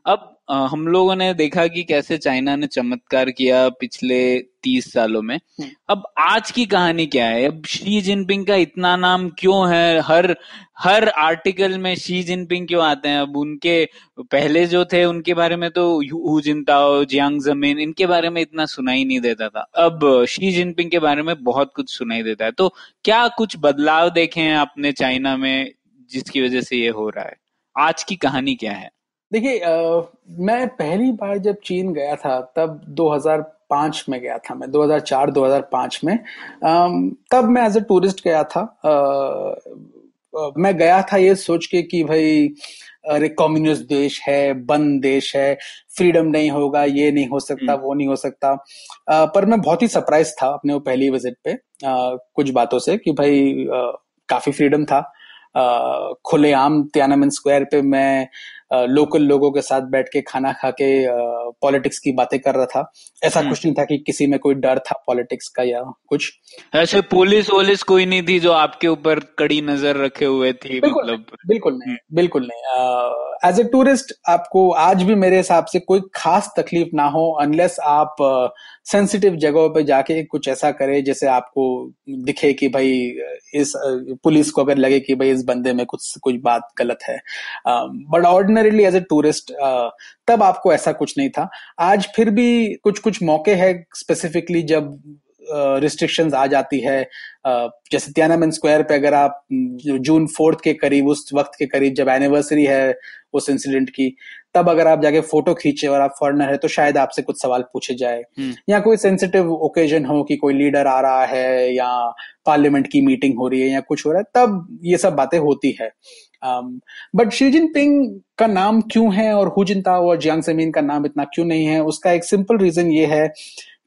हम लोगों ने देखा कि कैसे चाइना ने चमत्कार किया पिछले तीस सालों में। हम्म। अब आज की कहानी क्या है? अब शी जिनपिंग का इतना नाम क्यों है? हर हर आर्टिकल में शी जिनपिंग क्यों आते हैं? अब उनके पहले जो थे उनके बारे में तो हु जिनताओ जियांग ज़मीन इनके बारे में इतना सुनाई नहीं देता था। अब शी जिनपिंग के बारे में बहुत कुछ सुनाई देता है। तो क्या कुछ बदलाव देखे हैं अपने चाइना में जिसकी वजह से ये हो रहा है? आज की कहानी क्या है?
देखिए मैं पहली बार जब चीन गया था तब 2005 में गया था मैं 2004-2005 में। आ, तब मैं एज ए टूरिस्ट गया था। आ, मैं गया था ये सोच के कि भाई अरे कम्युनिस्ट देश है बंद देश है फ्रीडम नहीं होगा ये नहीं हो सकता हम्म। वो नहीं हो सकता। आ, पर मैं बहुत ही सरप्राइज़ था अपने वो पहली विज़िट पे आ, कुछ बातों से कि भाई आ, काफ़ी फ्रीडम था। खुलेआम त्यानामेन स्क्वायर पे मैं लोकल लोगों के साथ बैठ के खाना खा के पॉलिटिक्स की बातें कर रहा था। ऐसा
हम्म।
कुछ नहीं था कि किसी में कोई डर था पॉलिटिक्स का या कुछ।
ऐसे पुलिस वोलिस कोई नहीं थी जो आपके ऊपर कड़ी नज़र रखे हुए थी
बिल्कुल
मतलब।
नहीं, बिल्कुल नहीं बिल्कुल नहीं। एज ए टूरिस्ट आपको आज भी मेरे हिसाब से कोई खास तकलीफ़ ना हो अनलेस आप सेंसिटिव जगहों पे जाके कुछ ऐसा करे जैसे आपको दिखे कि भाई, इस, पुलिस को अगर लगे कि भाई इस बंदे में कुछ कुछ बात गलत है। But ordinarily as a tourist तब आपको ऐसा कुछ नहीं था। आज फिर भी कुछ कुछ मौके हैं स्पेसिफिकली जब रिस्ट्रिक्शंस आ जाती है। जैसे त्यानामेन स्क्वायर पे अगर आप जून फोर्थ के करीब उस वक्त के करीब जब एनिवर्सरी है उस इंसिडेंट की तब अगर आप जाके फ़ोटो खींचे और आप फॉरनर है तो शायद आपसे कुछ सवाल पूछे जाए।
हम्म।
या कोई सेंसिटिव ओकेजन हो कि कोई लीडर आ रहा है या पार्लियामेंट की मीटिंग हो रही है या कुछ हो रहा है तब ये सब बातें होती है। बट शी जिनपिंग का नाम क्यों है और हु जिनताओ और जियांग ज़मीन का नाम इतना क्यों नहीं है उसका एक सिंपल रीजन ये है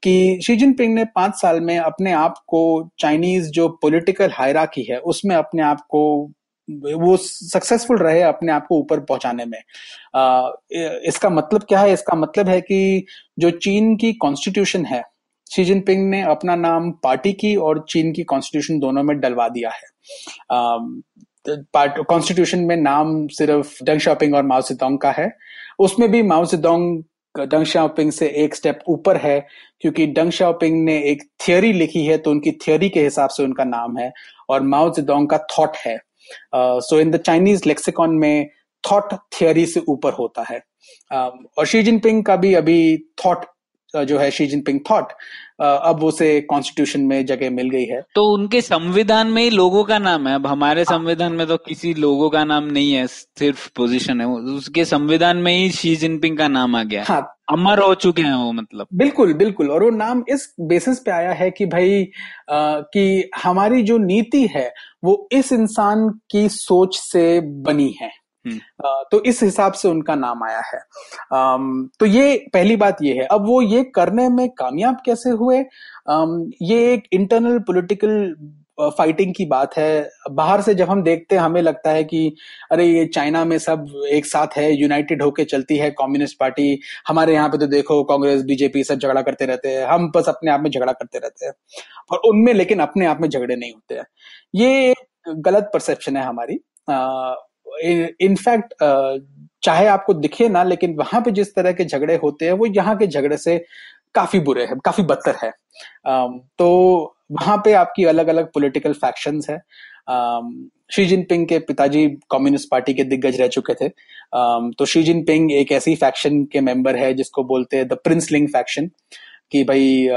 कि शी जिनपिंग ने पाँच साल में अपने आप को चाइनीज़ जो पॉलिटिकल हायराकी है उसमें अपने आप को वो सक्सेसफुल रहे अपने आप को ऊपर पहुँचाने में। आ, इसका मतलब क्या है? इसका मतलब है कि जो चीन की कॉन्स्टिट्यूशन है शी जिनपिंग ने अपना नाम पार्टी की और चीन की कॉन्स्टिट्यूशन दोनों में डलवा दिया है। कॉन्स्टिट्यूशन में नाम सिर्फ़ डंग शॉपिंग और माओ सितोंग का है। उसमें भी माओ सितोंग डंग शाओपिंग से एक स्टेप ऊपर है क्योंकि डंग शाओपिंग ने एक थियोरी लिखी है तो उनकी थियोरी के हिसाब से उनका नाम है और माओ जिदोंग का थॉट है। So in the Chinese lexicon में थॉट थियोरी से ऊपर होता है। uh, और शी जिनपिंग का भी अभी थॉट जो है शी जिनपिंग थॉट अब उसे कॉन्स्टिट्यूशन में जगह मिल गई है।
तो उनके संविधान में ही लोगों का नाम है। अब हमारे संविधान में तो किसी लोगों का नाम नहीं है सिर्फ़ पोजीशन है। उसके संविधान में ही शी जिनपिंग का नाम आ गया।
हाँ।
अमर हो चुके हैं वो मतलब।
बिल्कुल बिल्कुल। और वो नाम इस बेसिस पे आया है कि भाई आ, कि हमारी जो नीति है वो इस इंसान की सोच से बनी है। तो इस हिसाब से उनका नाम आया है। तो ये पहली बात ये है। अब वो ये करने में कामयाब कैसे हुए? ये एक इंटरनल पॉलिटिकल फाइटिंग की बात है। बाहर से जब हम देखते हैं, हमें लगता है कि, अरे, ये चाइना में सब एक साथ है यूनाइटेड होके चलती है कम्युनिस्ट पार्टी हमारे यहाँ पे तो देखो, कांग्रेस, बीजेपी सब झगड़ा करते रहते हैं। हम बस अपने आप में झगड़ा करते रहते हैं। और उनमें लेकिन अपने आप में झगड़े नहीं होते हैं। ये गलत परसेप्शन है हमारी। इनफैक्ट चाहे आपको दिखे ना, लेकिन वहाँ पे जिस तरह के झगड़े होते हैं, वो यहाँ के झगड़े से काफ़ी बुरे हैं, काफ़ी बदतर है। तो वहाँ पे आपकी अलग अलग पॉलिटिकल फैक्शंस है शी जिनपिंग के पिताजी कम्युनिस्ट पार्टी के दिग्गज रह चुके थे। तो शी जिनपिंग एक ऐसी फैक्शन के मेंबर है जिसको बोलते हैं द प्रिंसलिंग फैक्शन कि भाई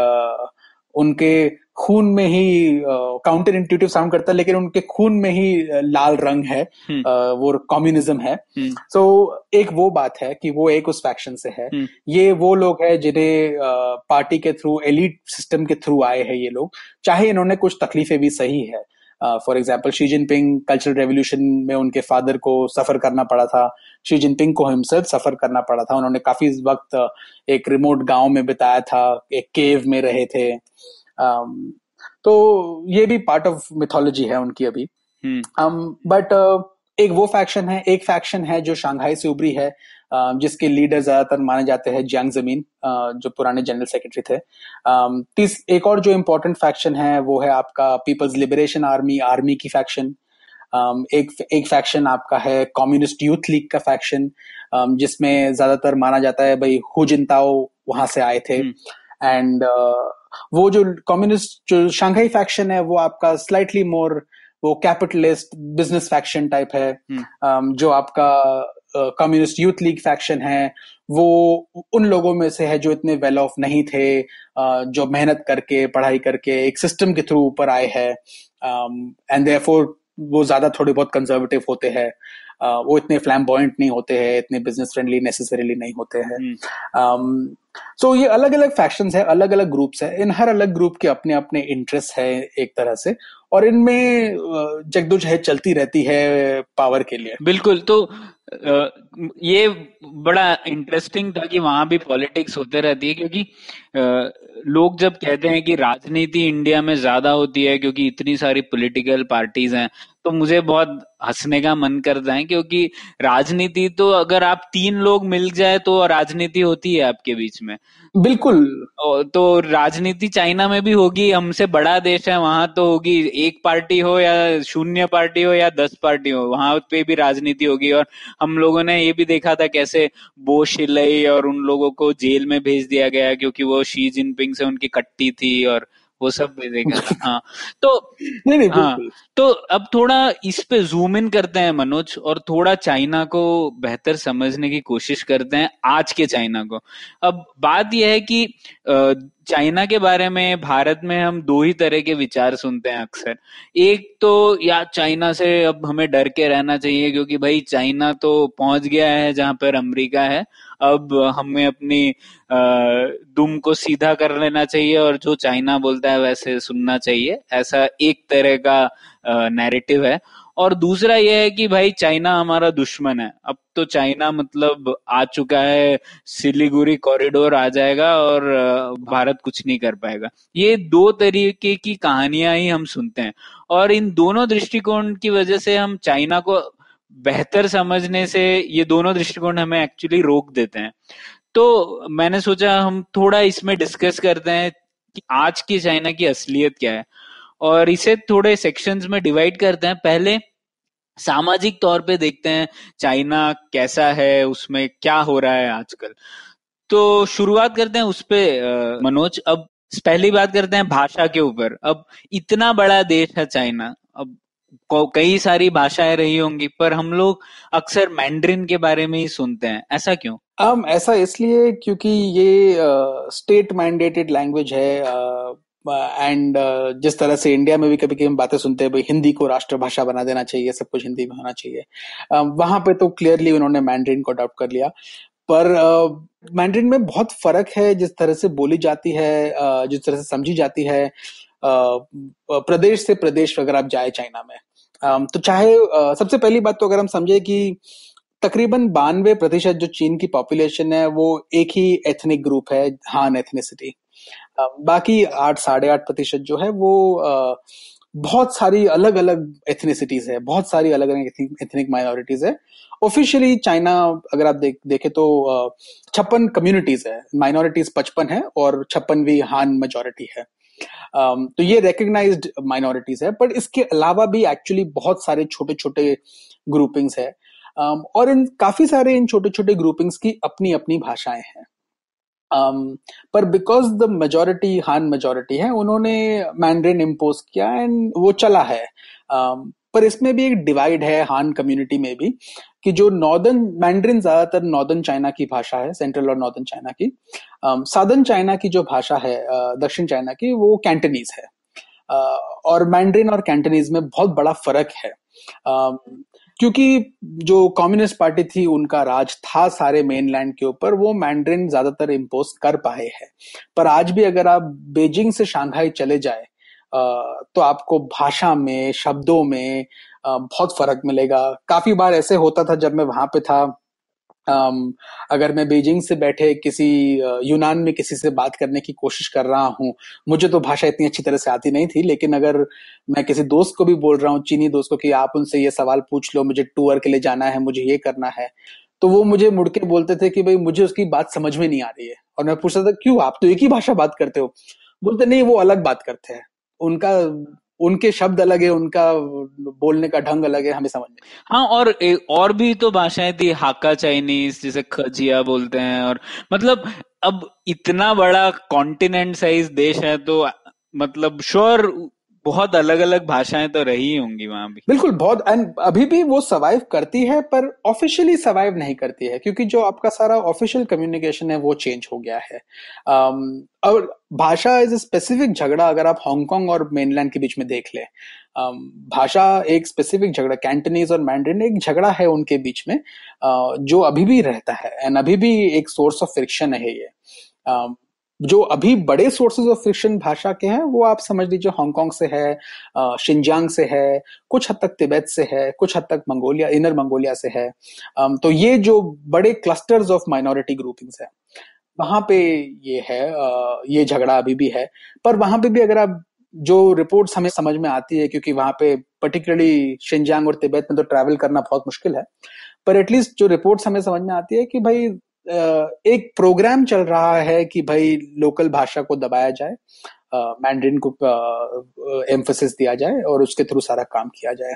उनके खून में ही काउंटर uh, इंट्यूटिव साउंड करता है लेकिन उनके खून में ही लाल रंग है uh, वो कम्युनिज्म है। सो so, एक वो बात है कि वो एक उस फैक्शन से है। ये वो लोग हैं जिन्हें पार्टी के थ्रू एलिट सिस्टम के थ्रू आए हैं ये लोग। चाहे इन्होंने कुछ तकलीफें भी सही है। For example Xi Jinping cultural revolution में उनके फादर को सफ़र करना पड़ा था। शी जिनपिंग को हिमसेल्फ सफ़र करना पड़ा था। उन्होंने काफ़ी वक्त एक रिमोट गाँव में बिताया था एक केव में रहे थे। तो ये भी पार्ट ऑफ़ मिथोलॉजी है उनकी अभी। बट um, uh, एक वो फैक्शन है एक फैक्शन है जो शंघाई से उभरी है uh, जिसके लीडर ज़्यादातर माने जाते हैं जियांग ज़मीन uh, जो पुराने जनरल सेक्रेटरी थे। um, तीस एक और जो इम्पोर्टेंट फैक्शन है वो है आपका पीपल्स लिबरेशन आर्मी आर्मी की फैक्शन एक एक फैक्शन आपका है कम्युनिस्ट यूथ लीग का फैक्शन um, जिसमें ज़्यादातर माना जाता है भाई हु जिनताओ वहाँ से आए थे। एंड uh, वो जो कम्युनिस्ट जो शंघाई फैक्शन है वो आपका स्लाइटली मोर वो कैपिटलिस्ट बिज़नेस फैक्शन टाइप है। um, जो आपका कम्युनिस्ट यूथ लीग फैक्शन है वो उन लोगों में से है जो इतने वेल ऑफ़ नहीं थे uh, जो मेहनत करके पढ़ाई करके एक सिस्टम के थ्रू ऊपर आए हैं। एंड देयरफॉर वो ज़्यादा थोड़े बहुत कंजर्वेटिव होते हैं। वो इतने फ्लैम नहीं होते हैं इतने बिज़नेस फ्रेंडली नेसेसरीली नहीं होते हैं। um, सो so, ये अलग अलग फैक्शन है अलग अलग ग्रुप्स है। इन हर अलग ग्रुप के अपने अपने इंटरेस्ट है एक तरह से। और इनमें जगदोजहद चलती रहती है पावर के लिए।
बिल्कुल तो ये बड़ा इंटरेस्टिंग था कि वहाँ भी पॉलिटिक्स होते रहती है क्योंकि लोग जब कहते हैं कि राजनीति इंडिया में ज़्यादा होती है क्योंकि इतनी सारी पॉलिटिकल पार्टीज़ हैं तो मुझे बहुत हंसने का मन करता है क्योंकि राजनीति तो अगर आप तीन लोग मिल जाए तो राजनीति होती है आपके बीच में।
बिल्कुल।
तो राजनीति चाइना में भी होगी हमसे बड़ा देश है वहाँ तो होगी एक पार्टी हो या शून्य पार्टी हो या दस पार्टी हो वहाँ पे भी राजनीति होगी। और हम लोगों ने ये भी देखा था कैसे बो शिलई और उन लोगों को जेल में भेज दिया गया क्योंकि वो शी जिनपिंग से उनकी कट्टी थी और वो सब मिलेगा हाँ तो
नहीं नहीं हाँ
तो अब थोड़ा इस पे जूम इन करते हैं मनोज और थोड़ा चाइना को बेहतर समझने की कोशिश करते हैं आज के चाइना को। अब बात यह है कि चाइना के बारे में, भारत में हम दो ही तरह के विचार सुनते हैं अक्सर। एक तो या चाइना से अब हमें डर के रहना चाहिए, क्योंकि भाई चाइना तो पहुँच गया है जहाँ पर अमेरिका है। अब हमें अपनी दुम को सीधा कर लेना चाहिए और जो चाइना बोलता है वैसे सुनना चाहिए। ऐसा एक तरह का नैरेटिव है। और दूसरा यह है कि भाई चाइना हमारा दुश्मन है। अब तो चाइना मतलब आ चुका है, सिलीगुड़ी कॉरिडोर आ जाएगा और भारत कुछ नहीं कर पाएगा। ये दो तरीके की कहानियाँ ही हम सुनते हैं। और इन दोनों दृष्टिकोण की वजह से हम चाइना को बेहतर समझने से ये दोनों दृष्टिकोण हमें एक्चुअली रोक देते हैं। तो मैंने सोचा हम थोड़ा इसमें डिस्कस करते हैं कि आज की चाइना की असलियत क्या है। और इसे थोड़े सेक्शंस में डिवाइड करते हैं। पहले सामाजिक तौर पे देखते हैं चाइना कैसा है उसमें क्या हो रहा है आजकल। तो शुरुआत करते हैं उस पर मनोज। अब पहली बात करते हैं भाषा के ऊपर। अब इतना बड़ा देश है चाइना। अब कई सारी भाषाएँ रही होंगी पर हम लोग अक्सर मैंड्रिन के बारे में ही सुनते हैं। ऐसा क्यों?
um, ऐसा इसलिए क्योंकि ये स्टेट मैंडेटेड लैंग्वेज है एंड uh, जिस तरह से इंडिया में भी कभी कभी हम बातें सुनते हैं भाई हिंदी को राष्ट्रभाषा बना देना चाहिए सब कुछ हिंदी में होना चाहिए। Uh, वहाँ पे तो क्लियरली उन्होंने मैंड्रिन को अडॉप्ट कर लिया। पर मैंड्रिन uh, में बहुत फ़र्क है जिस तरह से बोली जाती है जिस तरह से समझी जाती है प्रदेश से प्रदेश अगर आप जाए चाइना में। Um, तो चाहे सबसे पहली बात तो अगर हम समझे कि तकरीबन बानवे प्रतिशत जो चीन की पॉपुलेशन है वो एक ही एथनिक ग्रुप है हान एथनिसिटी बाकी आठ, साढ़े आठ प्रतिशत जो है वो बहुत सारी अलग अलग एथनिसिटीज है, बहुत सारी अलग अलग एथनिक माइनॉरिटीज है। ऑफिशियली चाइना अगर आप देख, देखें तो छप्पन कम्युनिटीज है। माइनॉरिटीज पचपन है और छप्पनवी हान मेजोरिटी है। तो ये रिकग्नाइज्ड माइनॉरिटीज है बट इसके अलावा भी एक्चुअली बहुत सारे छोटे छोटे ग्रुपिंग्स है और इन, काफ़ी सारे इन छोटे छोटे ग्रुपिंग्स की अपनी अपनी भाषाएँ हैं। पर because the majority Han majority है उन्होंने मैंड्रिन इम्पोज किया एंड वो चला है। Um, पर इसमें भी एक डिवाइड है हान कम्युनिटी में भी कि जो नॉर्दर्न मैंड्रिन ज़्यादातर नॉर्दर्न चाइना की भाषा है सेंट्रल और नॉर्दर्न चाइना की सादर्न um, चाइना की जो भाषा है uh, दक्षिण चाइना की वो कैंटनीज है। Uh, और मैंड्रिन और कैंटनीज में बहुत बड़ा फ़र्क है। Uh, क्योंकि जो कम्युनिस्ट पार्टी थी, उनका राज था सारे मेनलैंड के ऊपर, वो मैंड्रिन ज़्यादातर इम्पोज कर पाए हैं। पर आज भी अगर आप बेजिंग से शांघाई चले जाए तो आपको भाषा में, शब्दों में बहुत फ़र्क मिलेगा। काफ़ी बार ऐसे होता था जब मैं वहाँ पे था Um, अगर मैं बीजिंग से बैठे किसी यूनान में किसी से बात करने की कोशिश कर रहा हूँ मुझे तो भाषा इतनी अच्छी तरह से आती नहीं थी लेकिन अगर मैं किसी दोस्त को भी बोल रहा हूँ चीनी दोस्त को कि आप उनसे ये सवाल पूछ लो मुझे टूर के लिए जाना है मुझे ये करना है तो वो मुझे मुड़ के बोलते थे कि भाई मुझे उसकी बात समझ में नहीं आ रही है। और मैं पूछता था क्यों? आप तो एक ही भाषा बात करते हो? बोलते नहीं वो अलग बात करते हैं। उनका उनके शब्द अलग है, उनका बोलने का ढंग अलग है, हमें समझ में
हाँ और और भी तो भाषाएँ थी, हाका चाइनीज़ जिसे खजिया बोलते हैं, और मतलब अब इतना बड़ा कॉन्टिनेंट साइज़ देश है तो मतलब श्योर बहुत अलग अलग भाषाएँ तो रही होंगी वहाँ भी।
बिल्कुल बहुत एंड अभी भी वो सर्वाइव करती है पर ऑफिशियली सर्वाइव नहीं करती है क्योंकि जो आपका सारा ऑफिशियल कम्युनिकेशन है वो चेंज हो गया है। Um, और भाषा इज़ ए स्पेसिफिक झगड़ा अगर आप हांगकांग और मेनलैंड के बीच में देख ले। Um, भाषा एक स्पेसिफिक झगड़ा कैंटनीज और मैंड्रिन एक झगड़ा है उनके बीच में uh, जो अभी भी रहता है एंड अभी भी एक सोर्स ऑफ़ फ्रिक्शन है ये। Um, जो अभी बड़े सोर्सेज ऑफ़ फ्रिक्शन भाषा के हैं, वो आप समझ लीजिए हांगकांग से है शिंजांग से है, कुछ हद तक तिब्बत से है, कुछ हद तक मंगोलिया इनर मंगोलिया से है। तो ये जो बड़े क्लस्टर्स ऑफ़ माइनॉरिटी ग्रुपिंग्स है, वहाँ पे ये है ये झगड़ा अभी भी है। पर वहाँ पे भी अगर आप जो रिपोर्ट्स हमें समझ में आती है, क्योंकि वहाँ पे पर्टिकुलरली शिंजांग और तिब्बत में तो ट्रैवल करना बहुत मुश्किल है, पर एटलीस्ट जो रिपोर्ट्स हमें समझ में आती है कि भाई एक प्रोग्राम चल रहा है कि भाई लोकल भाषा को दबाया जाए मैंड्रिन को एम्फोसिस दिया जाए और उसके थ्रू सारा काम किया जाए।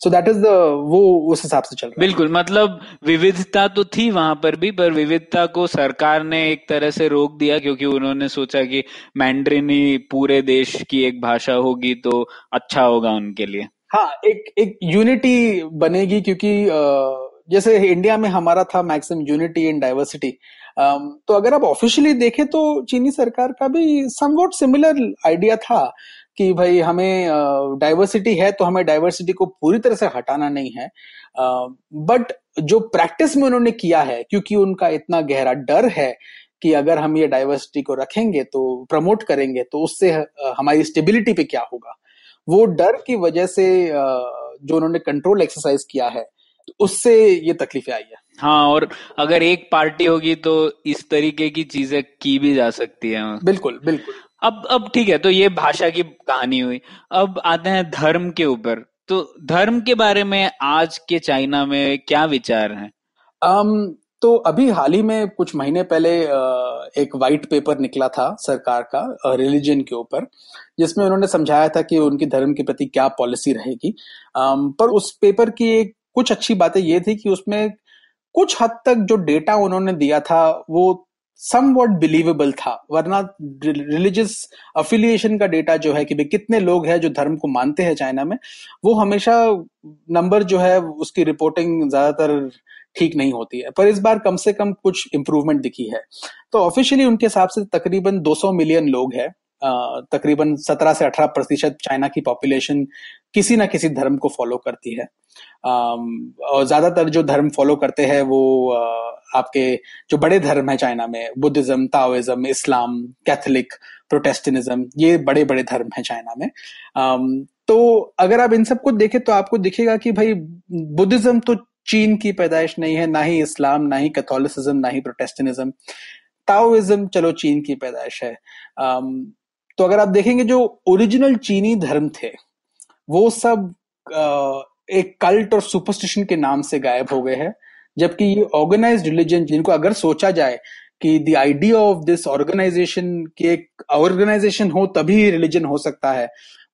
सो दैट इज़ द वो उस हिसाब से चल रहा
बिल्कुल मतलब विविधता तो थी वहाँ पर भी पर विविधता को सरकार ने एक तरह से रोक दिया क्योंकि उन्होंने सोचा कि मैंड्रिन ही पूरे देश की एक भाषा होगी तो अच्छा होगा उनके लिए।
हाँ एक एक यूनिटी बनेगी क्योंकि जैसे इंडिया में हमारा था मैक्सिमम यूनिटी एंड डाइवर्सिटी तो अगर आप ऑफिशियली देखें तो चीनी सरकार का भी समवॉट सिमिलर आइडिया था कि भाई हमें डाइवर्सिटी है तो हमें डाइवर्सिटी को पूरी तरह से हटाना नहीं है। बट जो प्रैक्टिस में उन्होंने किया है, क्योंकि उनका इतना गहरा डर है कि अगर हम ये डाइवर्सिटी को रखेंगे तो प्रमोट करेंगे तो उससे हमारी स्टेबिलिटी पे क्या होगा? वो डर की वजह से जो उन्होंने कंट्रोल एक्सरसाइज किया है उससे ये तकलीफें आई है।
हाँ और अगर एक पार्टी होगी तो इस तरीके की चीज़ें की भी जा सकती है।
बिल्कुल बिल्कुल।
अब अब ठीक है तो ये भाषा की कहानी हुई। अब आते हैं धर्म के ऊपर। तो धर्म के बारे में आज के चाइना में क्या विचार है?
um, तो अभी हाल ही में कुछ महीने पहले एक वाइट पेपर निकला था सरकार का रिलीजन के ऊपर जिसमें उन्होंने समझाया था कि उनकी धर्म के प्रति क्या पॉलिसी रहेगी। पर उस पेपर की एक कुछ अच्छी बातें ये थी कि उसमें कुछ हद तक जो डेटा उन्होंने दिया था, वो सम वॉट बिलीवेबल था। वरना रिलीजियस अफिलिएशन का डेटा जो है कि भाई कितने लोग हैं जो धर्म को मानते हैं चाइना में, वो हमेशा नंबर जो है, उसकी रिपोर्टिंग ज़्यादातर ठीक नहीं होती है। पर इस बार कम से कम कुछ इम्प्रूवमेंट दिखी है। तो ऑफिशियली उनके हिसाब से तकरीबन 200 मिलियन लोग हैं। तकरीबन 17 से 18 प्रतिशत चाइना की पॉपुलेशन किसी ना किसी धर्म को फॉलो करती है। और ज़्यादातर जो धर्म फॉलो करते हैं वो आपके जो बड़े धर्म है चाइना में, बुद्धिज्म, ताओइज्म, इस्लाम, कैथोलिक, प्रोटेस्टेनिज्म, ये बड़े बड़े धर्म है चाइना में। तो अगर आप इन सबको देखें तो आपको दिखेगा कि भाई, बुद्धिज्म तो चीन की पैदाइश नहीं है, ना ही इस्लाम, ना ही कैथोलिसिज्म, ना ही प्रोटेस्टेनिज्म। ताओइज्म चलो चीन की पैदाइश है। तो अगर आप देखेंगे जो ओरिजिनल चीनी धर्म थे, वो सब एक कल्ट और सुपरस्टिशन के नाम से गायब हो गए हैं। जबकि ये ऑर्गेनाइज रिलीजन जिनको अगर सोचा जाए कि the idea of this organisation की एक ऑर्गेनाइजेशन हो, तभी रिलीजन हो सकता है,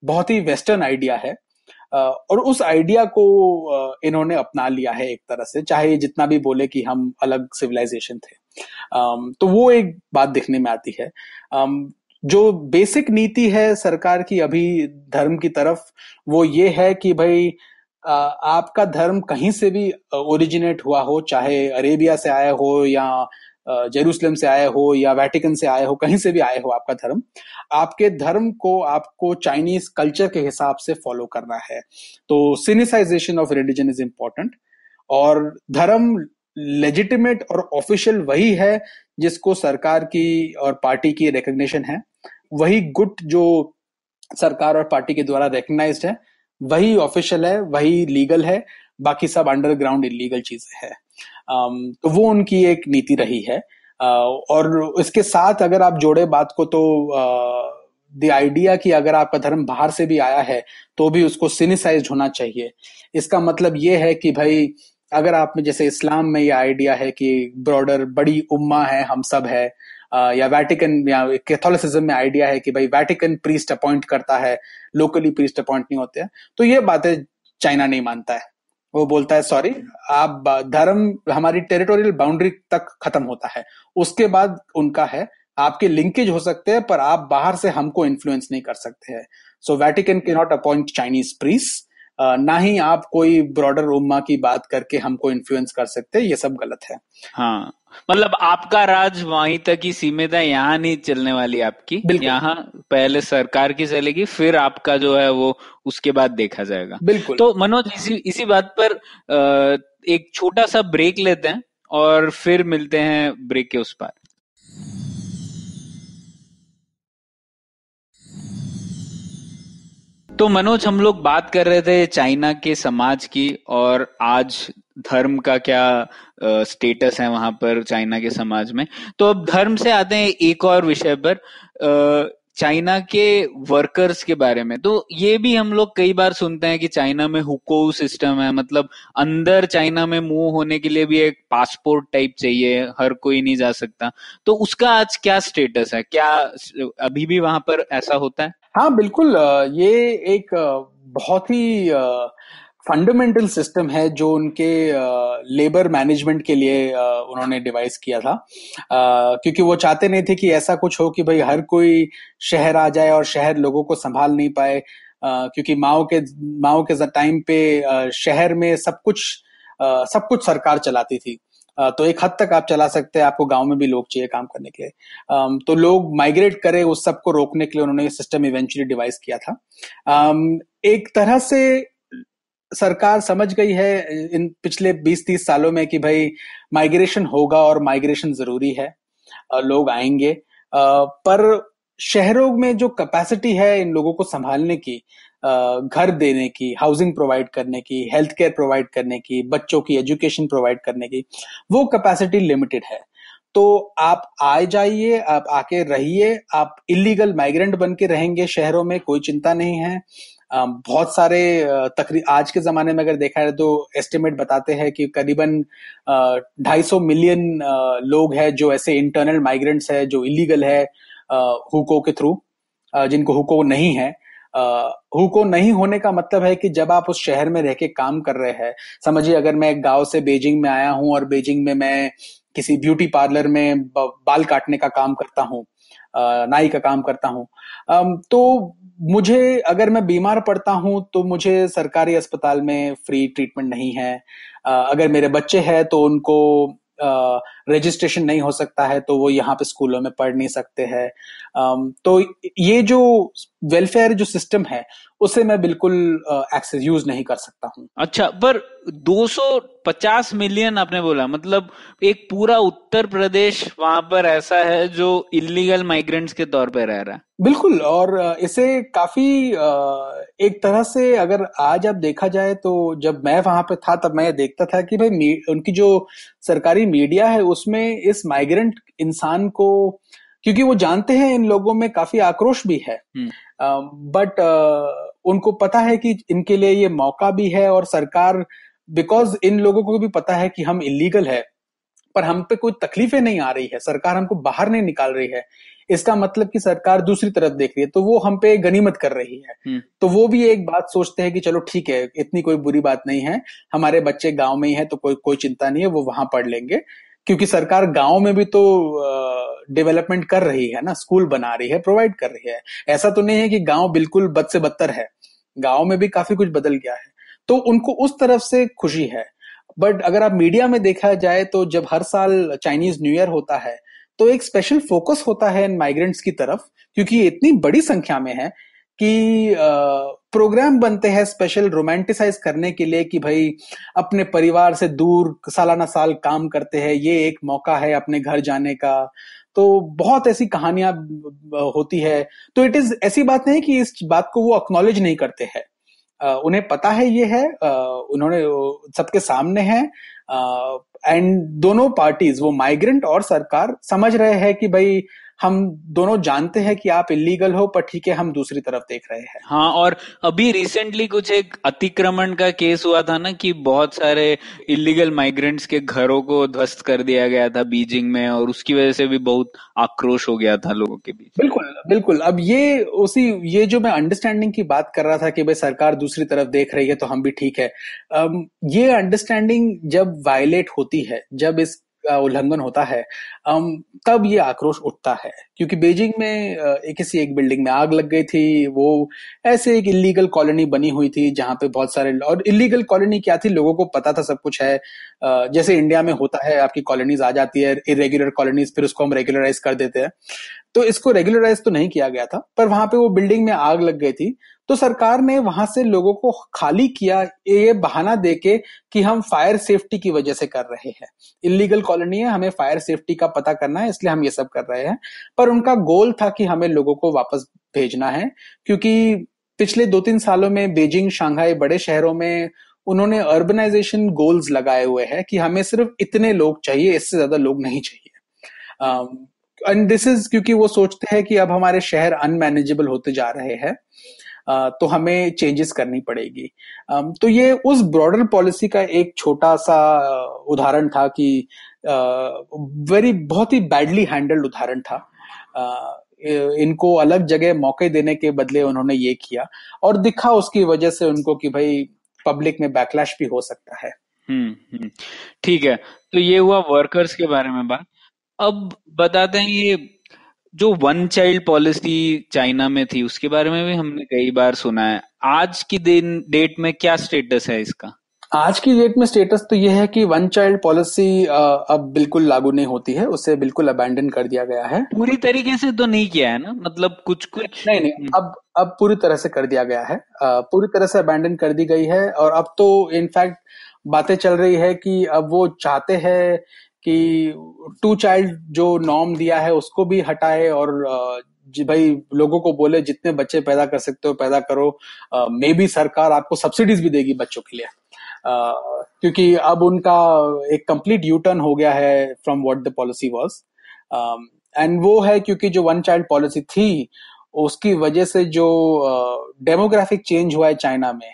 बहुत ही वेस्टर्न आइडिया है। और उस आइडिया को इन्होंने अपना लिया है एक तरह से, चाहे जितना भी बोले कि हम अलग सिविलाइजेशन थे। तो वो एक बात देखने में आती है। जो बेसिक नीति है सरकार की अभी धर्म की तरफ़, वो ये है कि भाई आपका धर्म कहीं से भी ओरिजिनेट हुआ हो, चाहे अरेबिया से आया हो या जेरूसलम से आया हो या वेटिकन से आया हो, कहीं से भी आया हो आपका धर्म, आपके धर्म को, आपको चाइनीज़ कल्चर के हिसाब से फॉलो करना है। तो sinicisation of religion is important और धर्म लेजिटिमेट और ऑफिशियल वही है जिसको सरकार की और पार्टी की रिकग्निशन है। वही गुट जो सरकार और पार्टी के द्वारा रिकग्नाइज है वही ऑफिशियल है वही लीगल है बाकी सब अंडरग्राउंड इलीगल चीज़ें है। Um, तो वो उनकी एक नीति रही है। Uh, और इसके साथ अगर आप जोड़े बात को तो द uh, आइडिया कि अगर आपका धर्म बाहर से भी आया है तो भी उसको सिनिसाइज होना चाहिए। इसका मतलब ये है कि भाई अगर आप में जैसे इस्लाम में ये आइडिया है कि ब्रॉडर बड़ी उम्मा है, हम सब है या वैटिकन या कैथोलिसिज्म में आइडिया है कि भाई वैटिकन प्रीस्ट अपॉइंट करता है लोकली प्रीस्ट अपॉइंट नहीं होते हैं तो ये बातें चाइना नहीं मानता है। वो बोलता है सॉरी आप धर्म हमारी टेरिटोरियल बाउंड्री तक खत्म होता है। उसके बाद उनका है, आपके लिंकेज हो सकते हैं, पर आप बाहर से हमको इन्फ्लुएंस नहीं कर सकते हैं। So Vatican can not appoint Chinese priest ना ही आप कोई ब्रॉडर उम्मा की बात करके हमको इन्फ्लुएंस कर सकते ये सब गलत है।
हाँ मतलब आपका राज वहीं तक ही सीमित है यहाँ नहीं चलने वाली आपकी। यहाँ पहले सरकार की चलेगी फिर आपका जो है वो उसके बाद देखा जाएगा।
बिल्कुल।
तो मनोज इसी इसी बात पर एक छोटा सा ब्रेक लेते हैं और फिर मिलते हैं ब्रेक के उस पर। तो मनोज, हम लोग बात कर रहे थे चाइना के समाज की और आज धर्म का क्या स्टेटस है वहाँ पर चाइना के समाज में। तो अब धर्म से आते हैं एक और विषय पर चाइना के वर्कर्स के बारे में। तो ये भी हम लोग कई बार सुनते हैं कि चाइना में हुको सिस्टम है मतलब अंदर चाइना में मूव होने के लिए भी एक पासपोर्ट टाइप चाहिए, हर कोई नहीं जा सकता। तो उसका आज क्या स्टेटस है? क्या अभी भी वहाँ पर ऐसा होता है?
हाँ बिल्कुल ये एक बहुत ही फंडामेंटल सिस्टम है जो उनके लेबर मैनेजमेंट के लिए उन्होंने डिवाइस किया था। क्योंकि वो चाहते नहीं थे कि ऐसा कुछ हो कि भाई हर कोई शहर आ जाए और शहर लोगों को संभाल नहीं पाए। क्योंकि माओ के माओ के टाइम पे शहर में सब कुछ सब कुछ सरकार चलाती थी। तो एक हद तक आप चला सकते हैं, आपको गाँव में भी लोग चाहिए काम करने के लिए। तो लोग माइग्रेट करे उस सबको रोकने के लिए उन्होंने ये सिस्टम इवेंचुअली डिवाइस किया था। एक तरह से सरकार समझ गई है इन पिछले 20-30 सालों में कि भाई माइग्रेशन होगा और माइग्रेशन ज़रूरी है लोग आएँगे। पर शहरों में जो कैपेसिटी है इन लोगों को संभालने की घर देने की हाउसिंग प्रोवाइड करने की हेल्थ केयर प्रोवाइड करने की, बच्चों की एजुकेशन प्रोवाइड करने की, वो कैपेसिटी लिमिटेड है। तो आप आए जाइए, आप आके रहिए, आप इलीगल माइग्रेंट बन के रहेंगे शहरों में, कोई चिंता नहीं है। बहुत सारे तकरीब आज के जमाने में अगर देखा जाए तो एस्टिमेट बताते हैं कि करीबन ढाई सौ मिलियन लोग हैं जो ऐसे इंटरनल माइग्रेंट्स है, जो इलीगल है हुको के थ्रू जिनको हुको नहीं है। हुको नहीं होने का मतलब है कि जब आप उस शहर में रह के काम कर रहे हैं, समझिए अगर मैं गाँव से बेजिंग में आया हूँ और बेजिंग में मैं किसी ब्यूटी पार्लर में बाल काटने का काम करता हूँ नाई का काम करता हूँ तो मुझे अगर मैं बीमार पड़ता हूँ तो मुझे सरकारी अस्पताल में फ्री ट्रीटमेंट नहीं है। अगर मेरे बच्चे हैं तो उनको रजिस्ट्रेशन नहीं हो सकता है तो वो यहाँ पे स्कूलों में पढ़ नहीं सकते हैं। तो ये जो वेलफेयर जो सिस्टम है उसे मैं बिल्कुल एक्सेस यूज़ नहीं कर सकता हूँ।
अच्छा पर 250 मिलियन आपने बोला मतलब एक पूरा उत्तर प्रदेश वहाँ पर ऐसा है जो इलीगल माइग्रेंट्स के तौर पर रह रहा है?
बिल्कुल और इसे काफ़ी एक तरह से अगर आज आप देखा जाए तो जब मैं वहाँ पे था तब मैं देखता था कि भाई उनकी जो सरकारी मीडिया है उसमें इस माइग्रेंट इंसान को क्योंकि वो जानते हैं इन लोगों में काफ़ी आक्रोश भी है। But hmm. उनको पता है कि इनके लिए ये मौका भी है और सरकार बिकॉज़ इन लोगों को भी पता है कि हम इलीगल है पर हम पे कोई तकलीफें नहीं आ रही है। सरकार हमको बाहर नहीं निकाल रही है। इसका मतलब कि सरकार दूसरी तरफ़ देख रही है तो वो हम पे गनीमत कर रही है। हम्म। तो वो भी एक बात सोचते हैं कि चलो ठीक है इतनी कोई बुरी बात नहीं है हमारे बच्चे गाँव में ही है तो कोई कोई चिंता नहीं है वो वहाँ पढ़ लेंगे। क्योंकि सरकार गाँव में भी तो डेवलपमेंट कर रही है ना स्कूल बना रही है प्रोवाइड कर रही है। ऐसा तो नहीं है कि गाँव बिल्कुल बद से बदतर है। गाँव में भी काफ़ी कुछ बदल गया है। तो उनको उस तरफ़ से खुशी है। बट अगर आप मीडिया में देखा जाए तो जब हर साल चाइनीज़ न्यू ईयर होता है तो एक स्पेशल फोकस होता है इन माइग्रेंट्स की तरफ़, क्योंकि इतनी बड़ी संख्या में है। कि प्रोग्राम बनते हैं स्पेशल रोमांटिसाइज करने के लिए कि भाई, अपने परिवार से दूर सालाना साल काम करते हैं, ये एक मौका है अपने घर जाने का। तो बहुत ऐसी कहानियाँ होती है। तो इट इज़ ऐसी बात नहीं कि इस बात को वो अक्नॉलेज नहीं करते हैं। उन्हें पता है ये है उन्होंने सबके सामने है एंड दोनों पार्टीज़ वो माइग्रेंट और सरकार, समझ रहे हैं कि भाई हम दोनों जानते हैं कि आप इलीगल हो पर ठीक है हम दूसरी तरफ़ देख रहे हैं।
हाँ और अभी रिसेंटली कुछ एक अतिक्रमण का केस हुआ था ना कि बहुत सारे इलीगल माइग्रेंट्स के घरों को ध्वस्त कर दिया गया था बीजिंग में और उसकी वजह से भी बहुत आक्रोश हो गया था लोगों के बीच।
बिल्कुल बिल्कुल। अब ये उसी ये जो मैं अंडरस्टैंडिंग की बात कर रहा था कि भाई सरकार दूसरी तरफ़ देख रही है तो हम भी ठीक है। ये अंडरस्टैंडिंग जब वायलेट होती है जब इस उल्लंघन होता है तब ये आक्रोश उठता है, क्योंकि बीजिंग में किसी एक बिल्डिंग में आग लग गई थी, वो ऐसे एक इलीगल कॉलोनी बनी हुई थी, जहाँ पे बहुत सारे और इलीगल कॉलोनी क्या थी, लोगों को पता था सब कुछ है। जैसे इंडिया में होता है, आपकी कॉलोनीज आ जाती है इरेग्युलर कॉलोनीज फिर उसको हम रेगुलराइज कर देते हैं। तो इसको रेगुलराइज तो नहीं किया गया था, पर वहाँ पे वो बिल्डिंग में आग लग गई थी। तो सरकार ने वहाँ से लोगों को खाली किया, ये बहाना देके कि हम फायर सेफ्टी की वजह से कर रहे हैं। इलीगल कॉलोनी है, हमें फायर सेफ्टी का पता करना है, इसलिए हम ये सब कर रहे हैं। पर उनका गोल था कि हमें लोगों को वापस भेजना है, क्योंकि पिछले दो तीन सालों में बीजिंग, शंघाई बड़े शहरों में उन्होंने अर्बनाइजेशन गोल्स लगाए हुए हैं कि हमें सिर्फ़ इतने लोग चाहिए, इससे ज़्यादा लोग नहीं चाहिए। एंड दिस इज़ क्योंकि वो सोचते हैं कि अब हमारे शहर अनमैनेजेबल होते जा रहे हैं। तो हमें चेंजेस करनी पड़ेगी। तो ये उस ब्रॉडर पॉलिसी का एक छोटा सा उदाहरण था कि वेरी बहुत ही बैडली हैंडल्ड उदाहरण था। इनको अलग जगह मौके देने के बदले उन्होंने ये किया और दिखा उसकी वजह से उनको कि भाई पब्लिक में बैकलैश भी हो सकता है।
हम्म, हम्म। ठीक है तो ये हुआ वर्कर्स के बारे में बात। अब बताते हैं ये जो वन चाइल्ड पॉलिसी चाइना में थी उसके बारे में भी हमने कई बार सुना है। आज की दिन डेट में क्या स्टेटस है इसका?
आज की डेट में स्टेटस तो यह है कि वन चाइल्ड पॉलिसी अब बिल्कुल लागू नहीं होती है उसे बिल्कुल अबैंडन कर दिया गया है।
पूरी तरीके से तो नहीं किया है ना? मतलब कुछ कुछ
नहीं नहीं हम्म। अब अब पूरी तरह से कर दिया गया है। पूरी तरह से अबैंडन कर दी गई है और अब तो इनफैक्ट बातें चल रही है कि अब वो चाहते हैं कि टू चाइल्ड जो नॉर्म दिया है, उसको भी हटाए और भाई लोगों को बोले, जितने बच्चे पैदा कर सकते हो, पैदा करो। मे बी सरकार आपको सब्सिडीज भी देगी बच्चों के लिए। क्योंकि अब उनका एक कंप्लीट यू टर्न हो गया है from what the policy was and वो है क्योंकि जो वन चाइल्ड पॉलिसी थी, उसकी वजह से जो डेमोग्राफिक चेंज हुआ है चाइना में,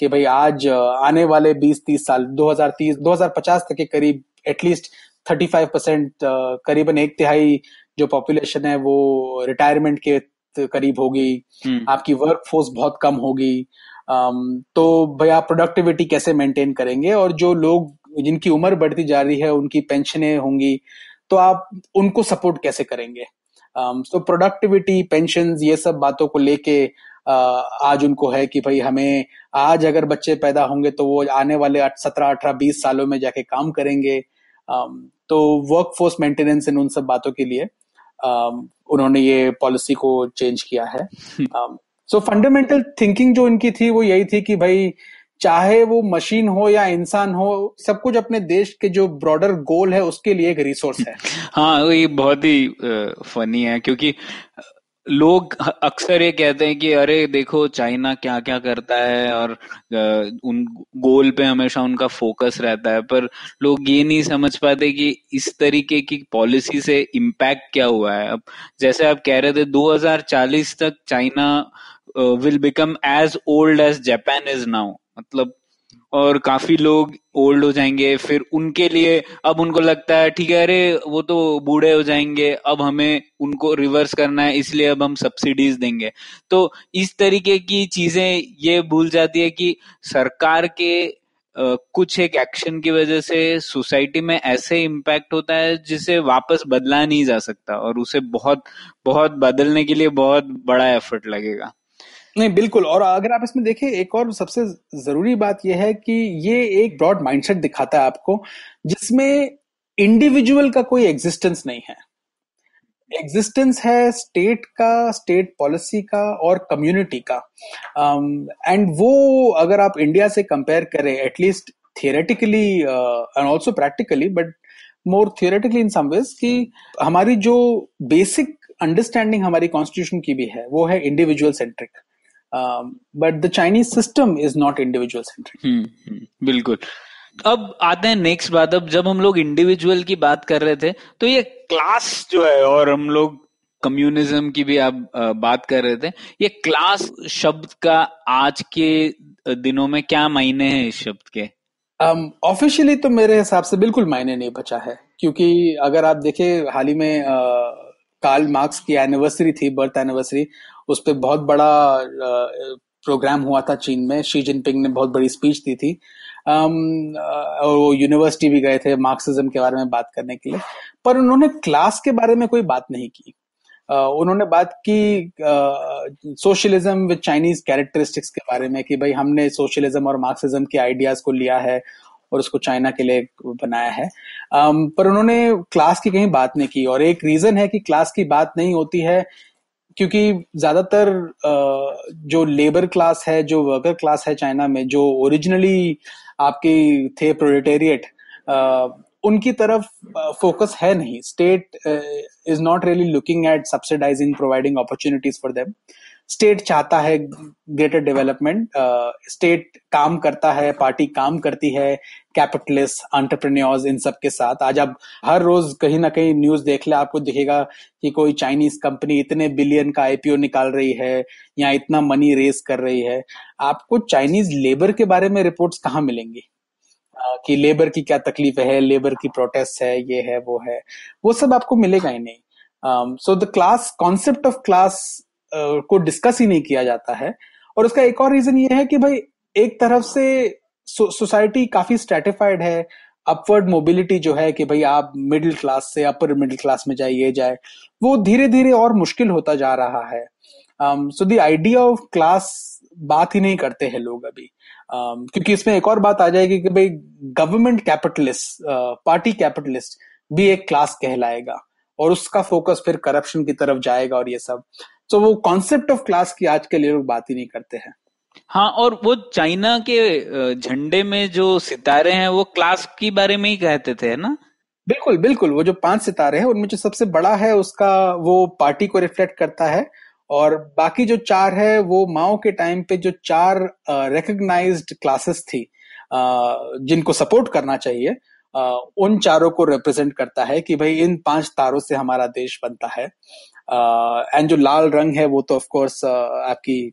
कि भाई आज आने वाले 20-30 साल 2030 2050 तक के करीब एटलीस्ट 35 परसेंट uh, करीबन एक तिहाई जो पॉपुलेशन है वो रिटायरमेंट के करीब होगी। hmm. आपकी वर्क फोर्स बहुत कम होगी। तो आप प्रोडक्टिविटी कैसे मेंटेन करेंगे? और जो लोग जिनकी उम्र बढ़ती जा रही है उनकी पेंशनें होंगी तो आप उनको सपोर्ट कैसे करेंगे? तो प्रोडक्टिविटी पेंशन ये सब बातों को लेके आज उनको है कि भाई हमें आज अगर बच्चे पैदा होंगे तो वो आने वाले सत्रह अठारह बीस सालों में जाके काम करेंगे। तो वर्क फोर्स मेंटेनेंस इन उन सब बातों के लिए um, उन्होंने ये पॉलिसी को चेंज किया है। सो फंडामेंटल थिंकिंग जो इनकी थी वो यही थी कि भाई चाहे वो मशीन हो या इंसान हो सब कुछ अपने देश के जो ब्रॉडर गोल है उसके लिए एक रिसोर्स है।
हाँ ये बहुत ही फनी है क्योंकि लोग अक्सर ये कहते हैं कि, अरे, देखो, चाइना क्या क्या करता है और उन गोल पे हमेशा उनका फोकस रहता है। पर लोग ये नहीं समझ पाते कि इस तरीके की पॉलिसी से इम्पैक्ट क्या हुआ है। अब जैसे आप कह रहे थे 2040 तक China will become as old as Japan is now मतलब और काफ़ी लोग ओल्ड हो जाएँगे, फिर उनके लिए अब उनको लगता है, ठीक है, अरे, वो तो बूढ़े हो जाएँगे, अब हमें उनको रिवर्स करना है, इसलिए अब हम सब्सिडीज देंगे. तो इस तरीके की चीज़ें ये भूल जाती है कि सरकार के कुछ एक एक्शन की वजह से सोसाइटी में ऐसे इम्पैक्ट होता है जिसे वापस बदला नहीं जा सकता और उसे बहुत बहुत बदलने के लिए बहुत बड़ा एफर्ट लगेगा।
नहीं बिल्कुल। और अगर आप इसमें देखें एक और सबसे ज़रूरी बात यह है कि ये एक ब्रॉड माइंडसेट दिखाता है आपको जिसमें इंडिविजुअल का कोई एग्जिस्टेंस नहीं है। एग्जिस्टेंस है स्टेट का स्टेट पॉलिसी का और कम्युनिटी का। एंड um, वो अगर आप इंडिया से कंपेयर करें at least theoretically and also practically but more theoretically in some ways कि हमारी जो बेसिक अंडरस्टैंडिंग हमारी कॉन्स्टिट्यूशन की भी है वो है individual centric but the Chinese system is not individual centric
बिल्कुल। अब आते हैं नेक्स्ट बात। अब जब हम लोग इंडिविजुअल की बात कर रहे थे तो ये क्लास जो है और हम लोग कम्युनिज्म की भी आप बात कर रहे थे ये क्लास शब्द का आज के दिनों में क्या मायने हैं इस शब्द के?
ऑफिशियली um, तो मेरे हिसाब से बिल्कुल मायने नहीं बचा है क्योंकि अगर आप देखें हाल ही में कार्ल मार्क्स की एनिवर्सरी थी बर्थ एनिवर्सरी उस पर बहुत बड़ा प्रोग्राम हुआ था चीन में। शी जिनपिंग ने बहुत बड़ी स्पीच दी थी। और वो यूनिवर्सिटी भी गए थे मार्क्सिज्म के बारे में बात करने के लिए। पर उन्होंने क्लास के बारे में कोई बात नहीं की। उन्होंने बात की सोशलिज्म विद चाइनीज़ कैरेक्टरिस्टिक्स के बारे में कि भाई हमने सोशलिज्म और मार्क्सिज्म के आइडियाज़ को लिया है और उसको चाइना के लिए बनाया है। पर उन्होंने क्लास की कहीं बात नहीं की। और एक रीजन है कि क्लास की बात नहीं होती है क्योंकि ज़्यादातर जो लेबर क्लास है, जो वर्कर क्लास है चाइना में, जो ओरिजिनली आपके थे प्रोलेटेरिएट उनकी तरफ़ फोकस है नहीं। State is not really looking at subsidising providing opportunities for them state चाहता है ग्रेटर डेवलपमेंट स्टेट काम करता है, पार्टी काम करती है, कैपिटलिस्ट, एंटरप्रेन्योर्स इन सब के साथ। आज आप हर रोज कहीं ना कहीं न्यूज़ देख ले, आपको दिखेगा कि कोई चाइनीज़ कंपनी इतने बिलियन का आईपीओ निकाल रही है या इतना मनी रेस कर रही है। आपको चाइनीज़ लेबर के बारे में रिपोर्ट्स कहाँ मिलेंगी? कि लेबर की क्या तकलीफ़ है, लेबर की प्रोटेस्ट है, ये है, वो है। वो सब आपको मिलेगा ही नहीं। So the class concept of class को डिस्कस ही नहीं किया जाता है। और उसका एक और रीजन ये है कि भाई एक तरफ़ से सोसाइटी काफ़ी स्ट्रेटिफाइड है अपवर्ड मोबिलिटी जो है कि भाई आप मिडिल क्लास से अपर मिडिल क्लास में जाइए जाए वो धीरे धीरे और मुश्किल होता जा रहा है। So the idea of class बात ही नहीं करते हैं लोग अभी। Um, क्योंकि इसमें एक और बात आ जाएगी कि भाई गवर्नमेंट कैपिटलिस्ट पार्टी कैपिटलिस्ट भी एक क्लास कहलाएगा। और उसका फोकस फिर करप्शन की तरफ़ जाएगा और ये सब। तो वो कॉन्सेप्ट ऑफ़ क्लास की आज के लिए लोग बात ही नहीं करते हैं।
हाँ और वो चाइना के झंडे में जो सितारे हैं वो क्लास के बारे में ही कहते थे ना?
बिल्कुल बिल्कुल। वो जो पाँच सितारे हैं उनमें जो सबसे बड़ा है उसका वो पार्टी को रिफ्लेक्ट करता है। और बाकी जो चार है वो माओ के टाइम पे जो चार रिकग्नाइज्ड क्लासेस थी जिनको सपोर्ट करना चाहिए उन चारों को रिप्रेजेंट करता है कि भाई इन पाँच तारों से हमारा देश बनता है। एंड जो लाल रंग है, वो तो ऑफ़ कोर्स आपकी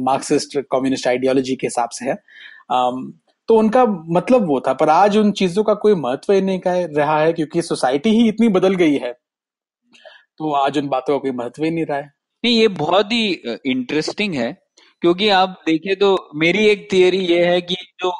मार्क्सिस्ट कम्युनिस्ट आइडियोलॉजी के हिसाब से है। तो उनका मतलब वो था, पर आज उन चीज़ों का कोई महत्व ही नहीं रहा है, क्योंकि सोसाइटी ही इतनी बदल गई है। तो आज उन बातों का कोई महत्व ही नहीं रहा है।
नहीं, ये बहुत ही इंटरेस्टिंग है, क्योंकि आप देखें तो मेरी एक थियरी ये है कि जो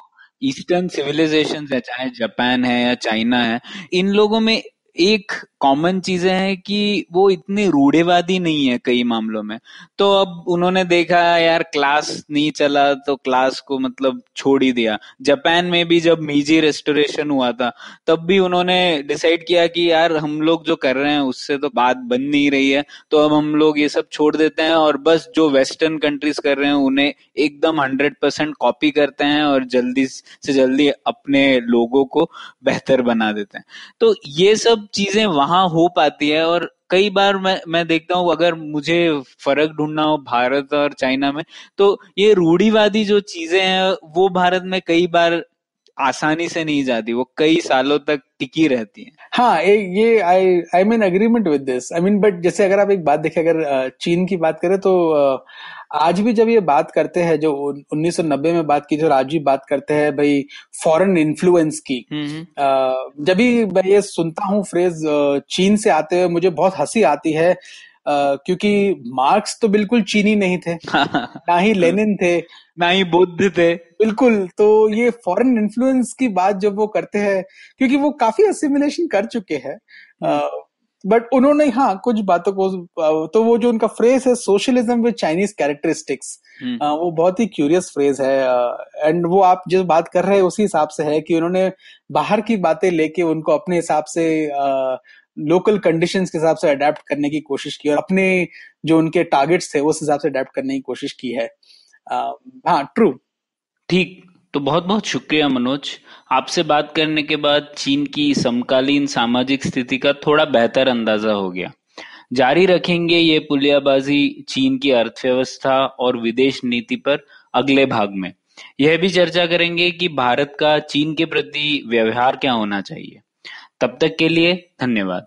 ईस्टर्न सिविलाइजेशन है, चाहे जापान है या चाइना है, इन लोगों में एक कॉमन चीज़ें हैं कि वो इतने रूढ़ेवादी नहीं है कई मामलों में। तो अब उन्होंने देखा, यार क्लास नहीं चला तो क्लास को मतलब छोड़ ही दिया। जापान में भी जब मीजी रेस्टोरेशन हुआ था, तब भी उन्होंने डिसाइड किया कि, यार, हम लोग जो कर रहे हैं, उससे तो बात बन नहीं रही है। तो अब हम लोग ये सब छोड़ देते हैं और बस जो वेस्टर्न कंट्रीज़ कर रहे हैं, उन्हें एकदम हंड्रेड परसेंट कॉपी करते हैं और जल्दी से जल्दी अपने लोगों को बेहतर बना देते हैं। तो ये सब चीज़ें वहाँ वहाँ हो पाती है और कई बार मैं मैं देखता हूँ, अगर मुझे फ़र्क ढूंढना हो भारत और चाइना में तो ये रूढ़ीवादी जो चीज़ें हैं, वो भारत में कई बार आसानी से नहीं जाती वो कई सालों तक टिकी रहती है
हाँ ए, ये I I mean agreement with this I mean but जैसे अगर आप एक बात देखें अगर चीन की बात करें तो आज भी जब ये बात करते हैं जो 1990 में बात की जो आज भी बात करते हैं भाई फॉरेन इन्फ्लुएंस की हम्म, हम्म। जब भी मैं ये सुनता हूँ फ्रेज चीन से आते हुए मुझे बहुत हँसी आती है क्योंकि मार्क्स तो बिल्कुल चीनी नहीं थे ना ही लेनिन थे
ना ही बुद्ध थे।
बिल्कुल तो ये फॉरेन इन्फ्लुएंस की बात जब वो करते हैं क्योंकि वो काफ़ी असिमुलेशन कर चुके हैं बट उन्होंने हाँ कुछ बातों को तो वो जो उनका फ्रेज है सोशलिज्म विद चाइनीज़ कैरेक्टरिस्टिक्स वो बहुत ही क्यूरियस फ्रेज है एंड वो आप जो बात कर रहे हैं उसी हिसाब से है कि उन्होंने बाहर की बातें लेके उनको अपने हिसाब से लोकल कंडीशंस के हिसाब से अडेप्ट करने की कोशिश की और अपने जो उनके टारगेट्स थे, उस हिसाब से अडेप्ट करने की कोशिश की है। हाँ ट्रू
ठीक तो बहुत बहुत शुक्रिया मनोज। आपसे बात करने के बाद चीन की समकालीन सामाजिक स्थिति का थोड़ा बेहतर अंदाज़ा हो गया। जारी रखेंगे ये पुलियाबाजी चीन की अर्थव्यवस्था और विदेश नीति पर अगले भाग में। यह भी चर्चा करेंगे कि भारत का चीन के प्रति व्यवहार क्या होना चाहिए। तब तक के लिए धन्यवाद।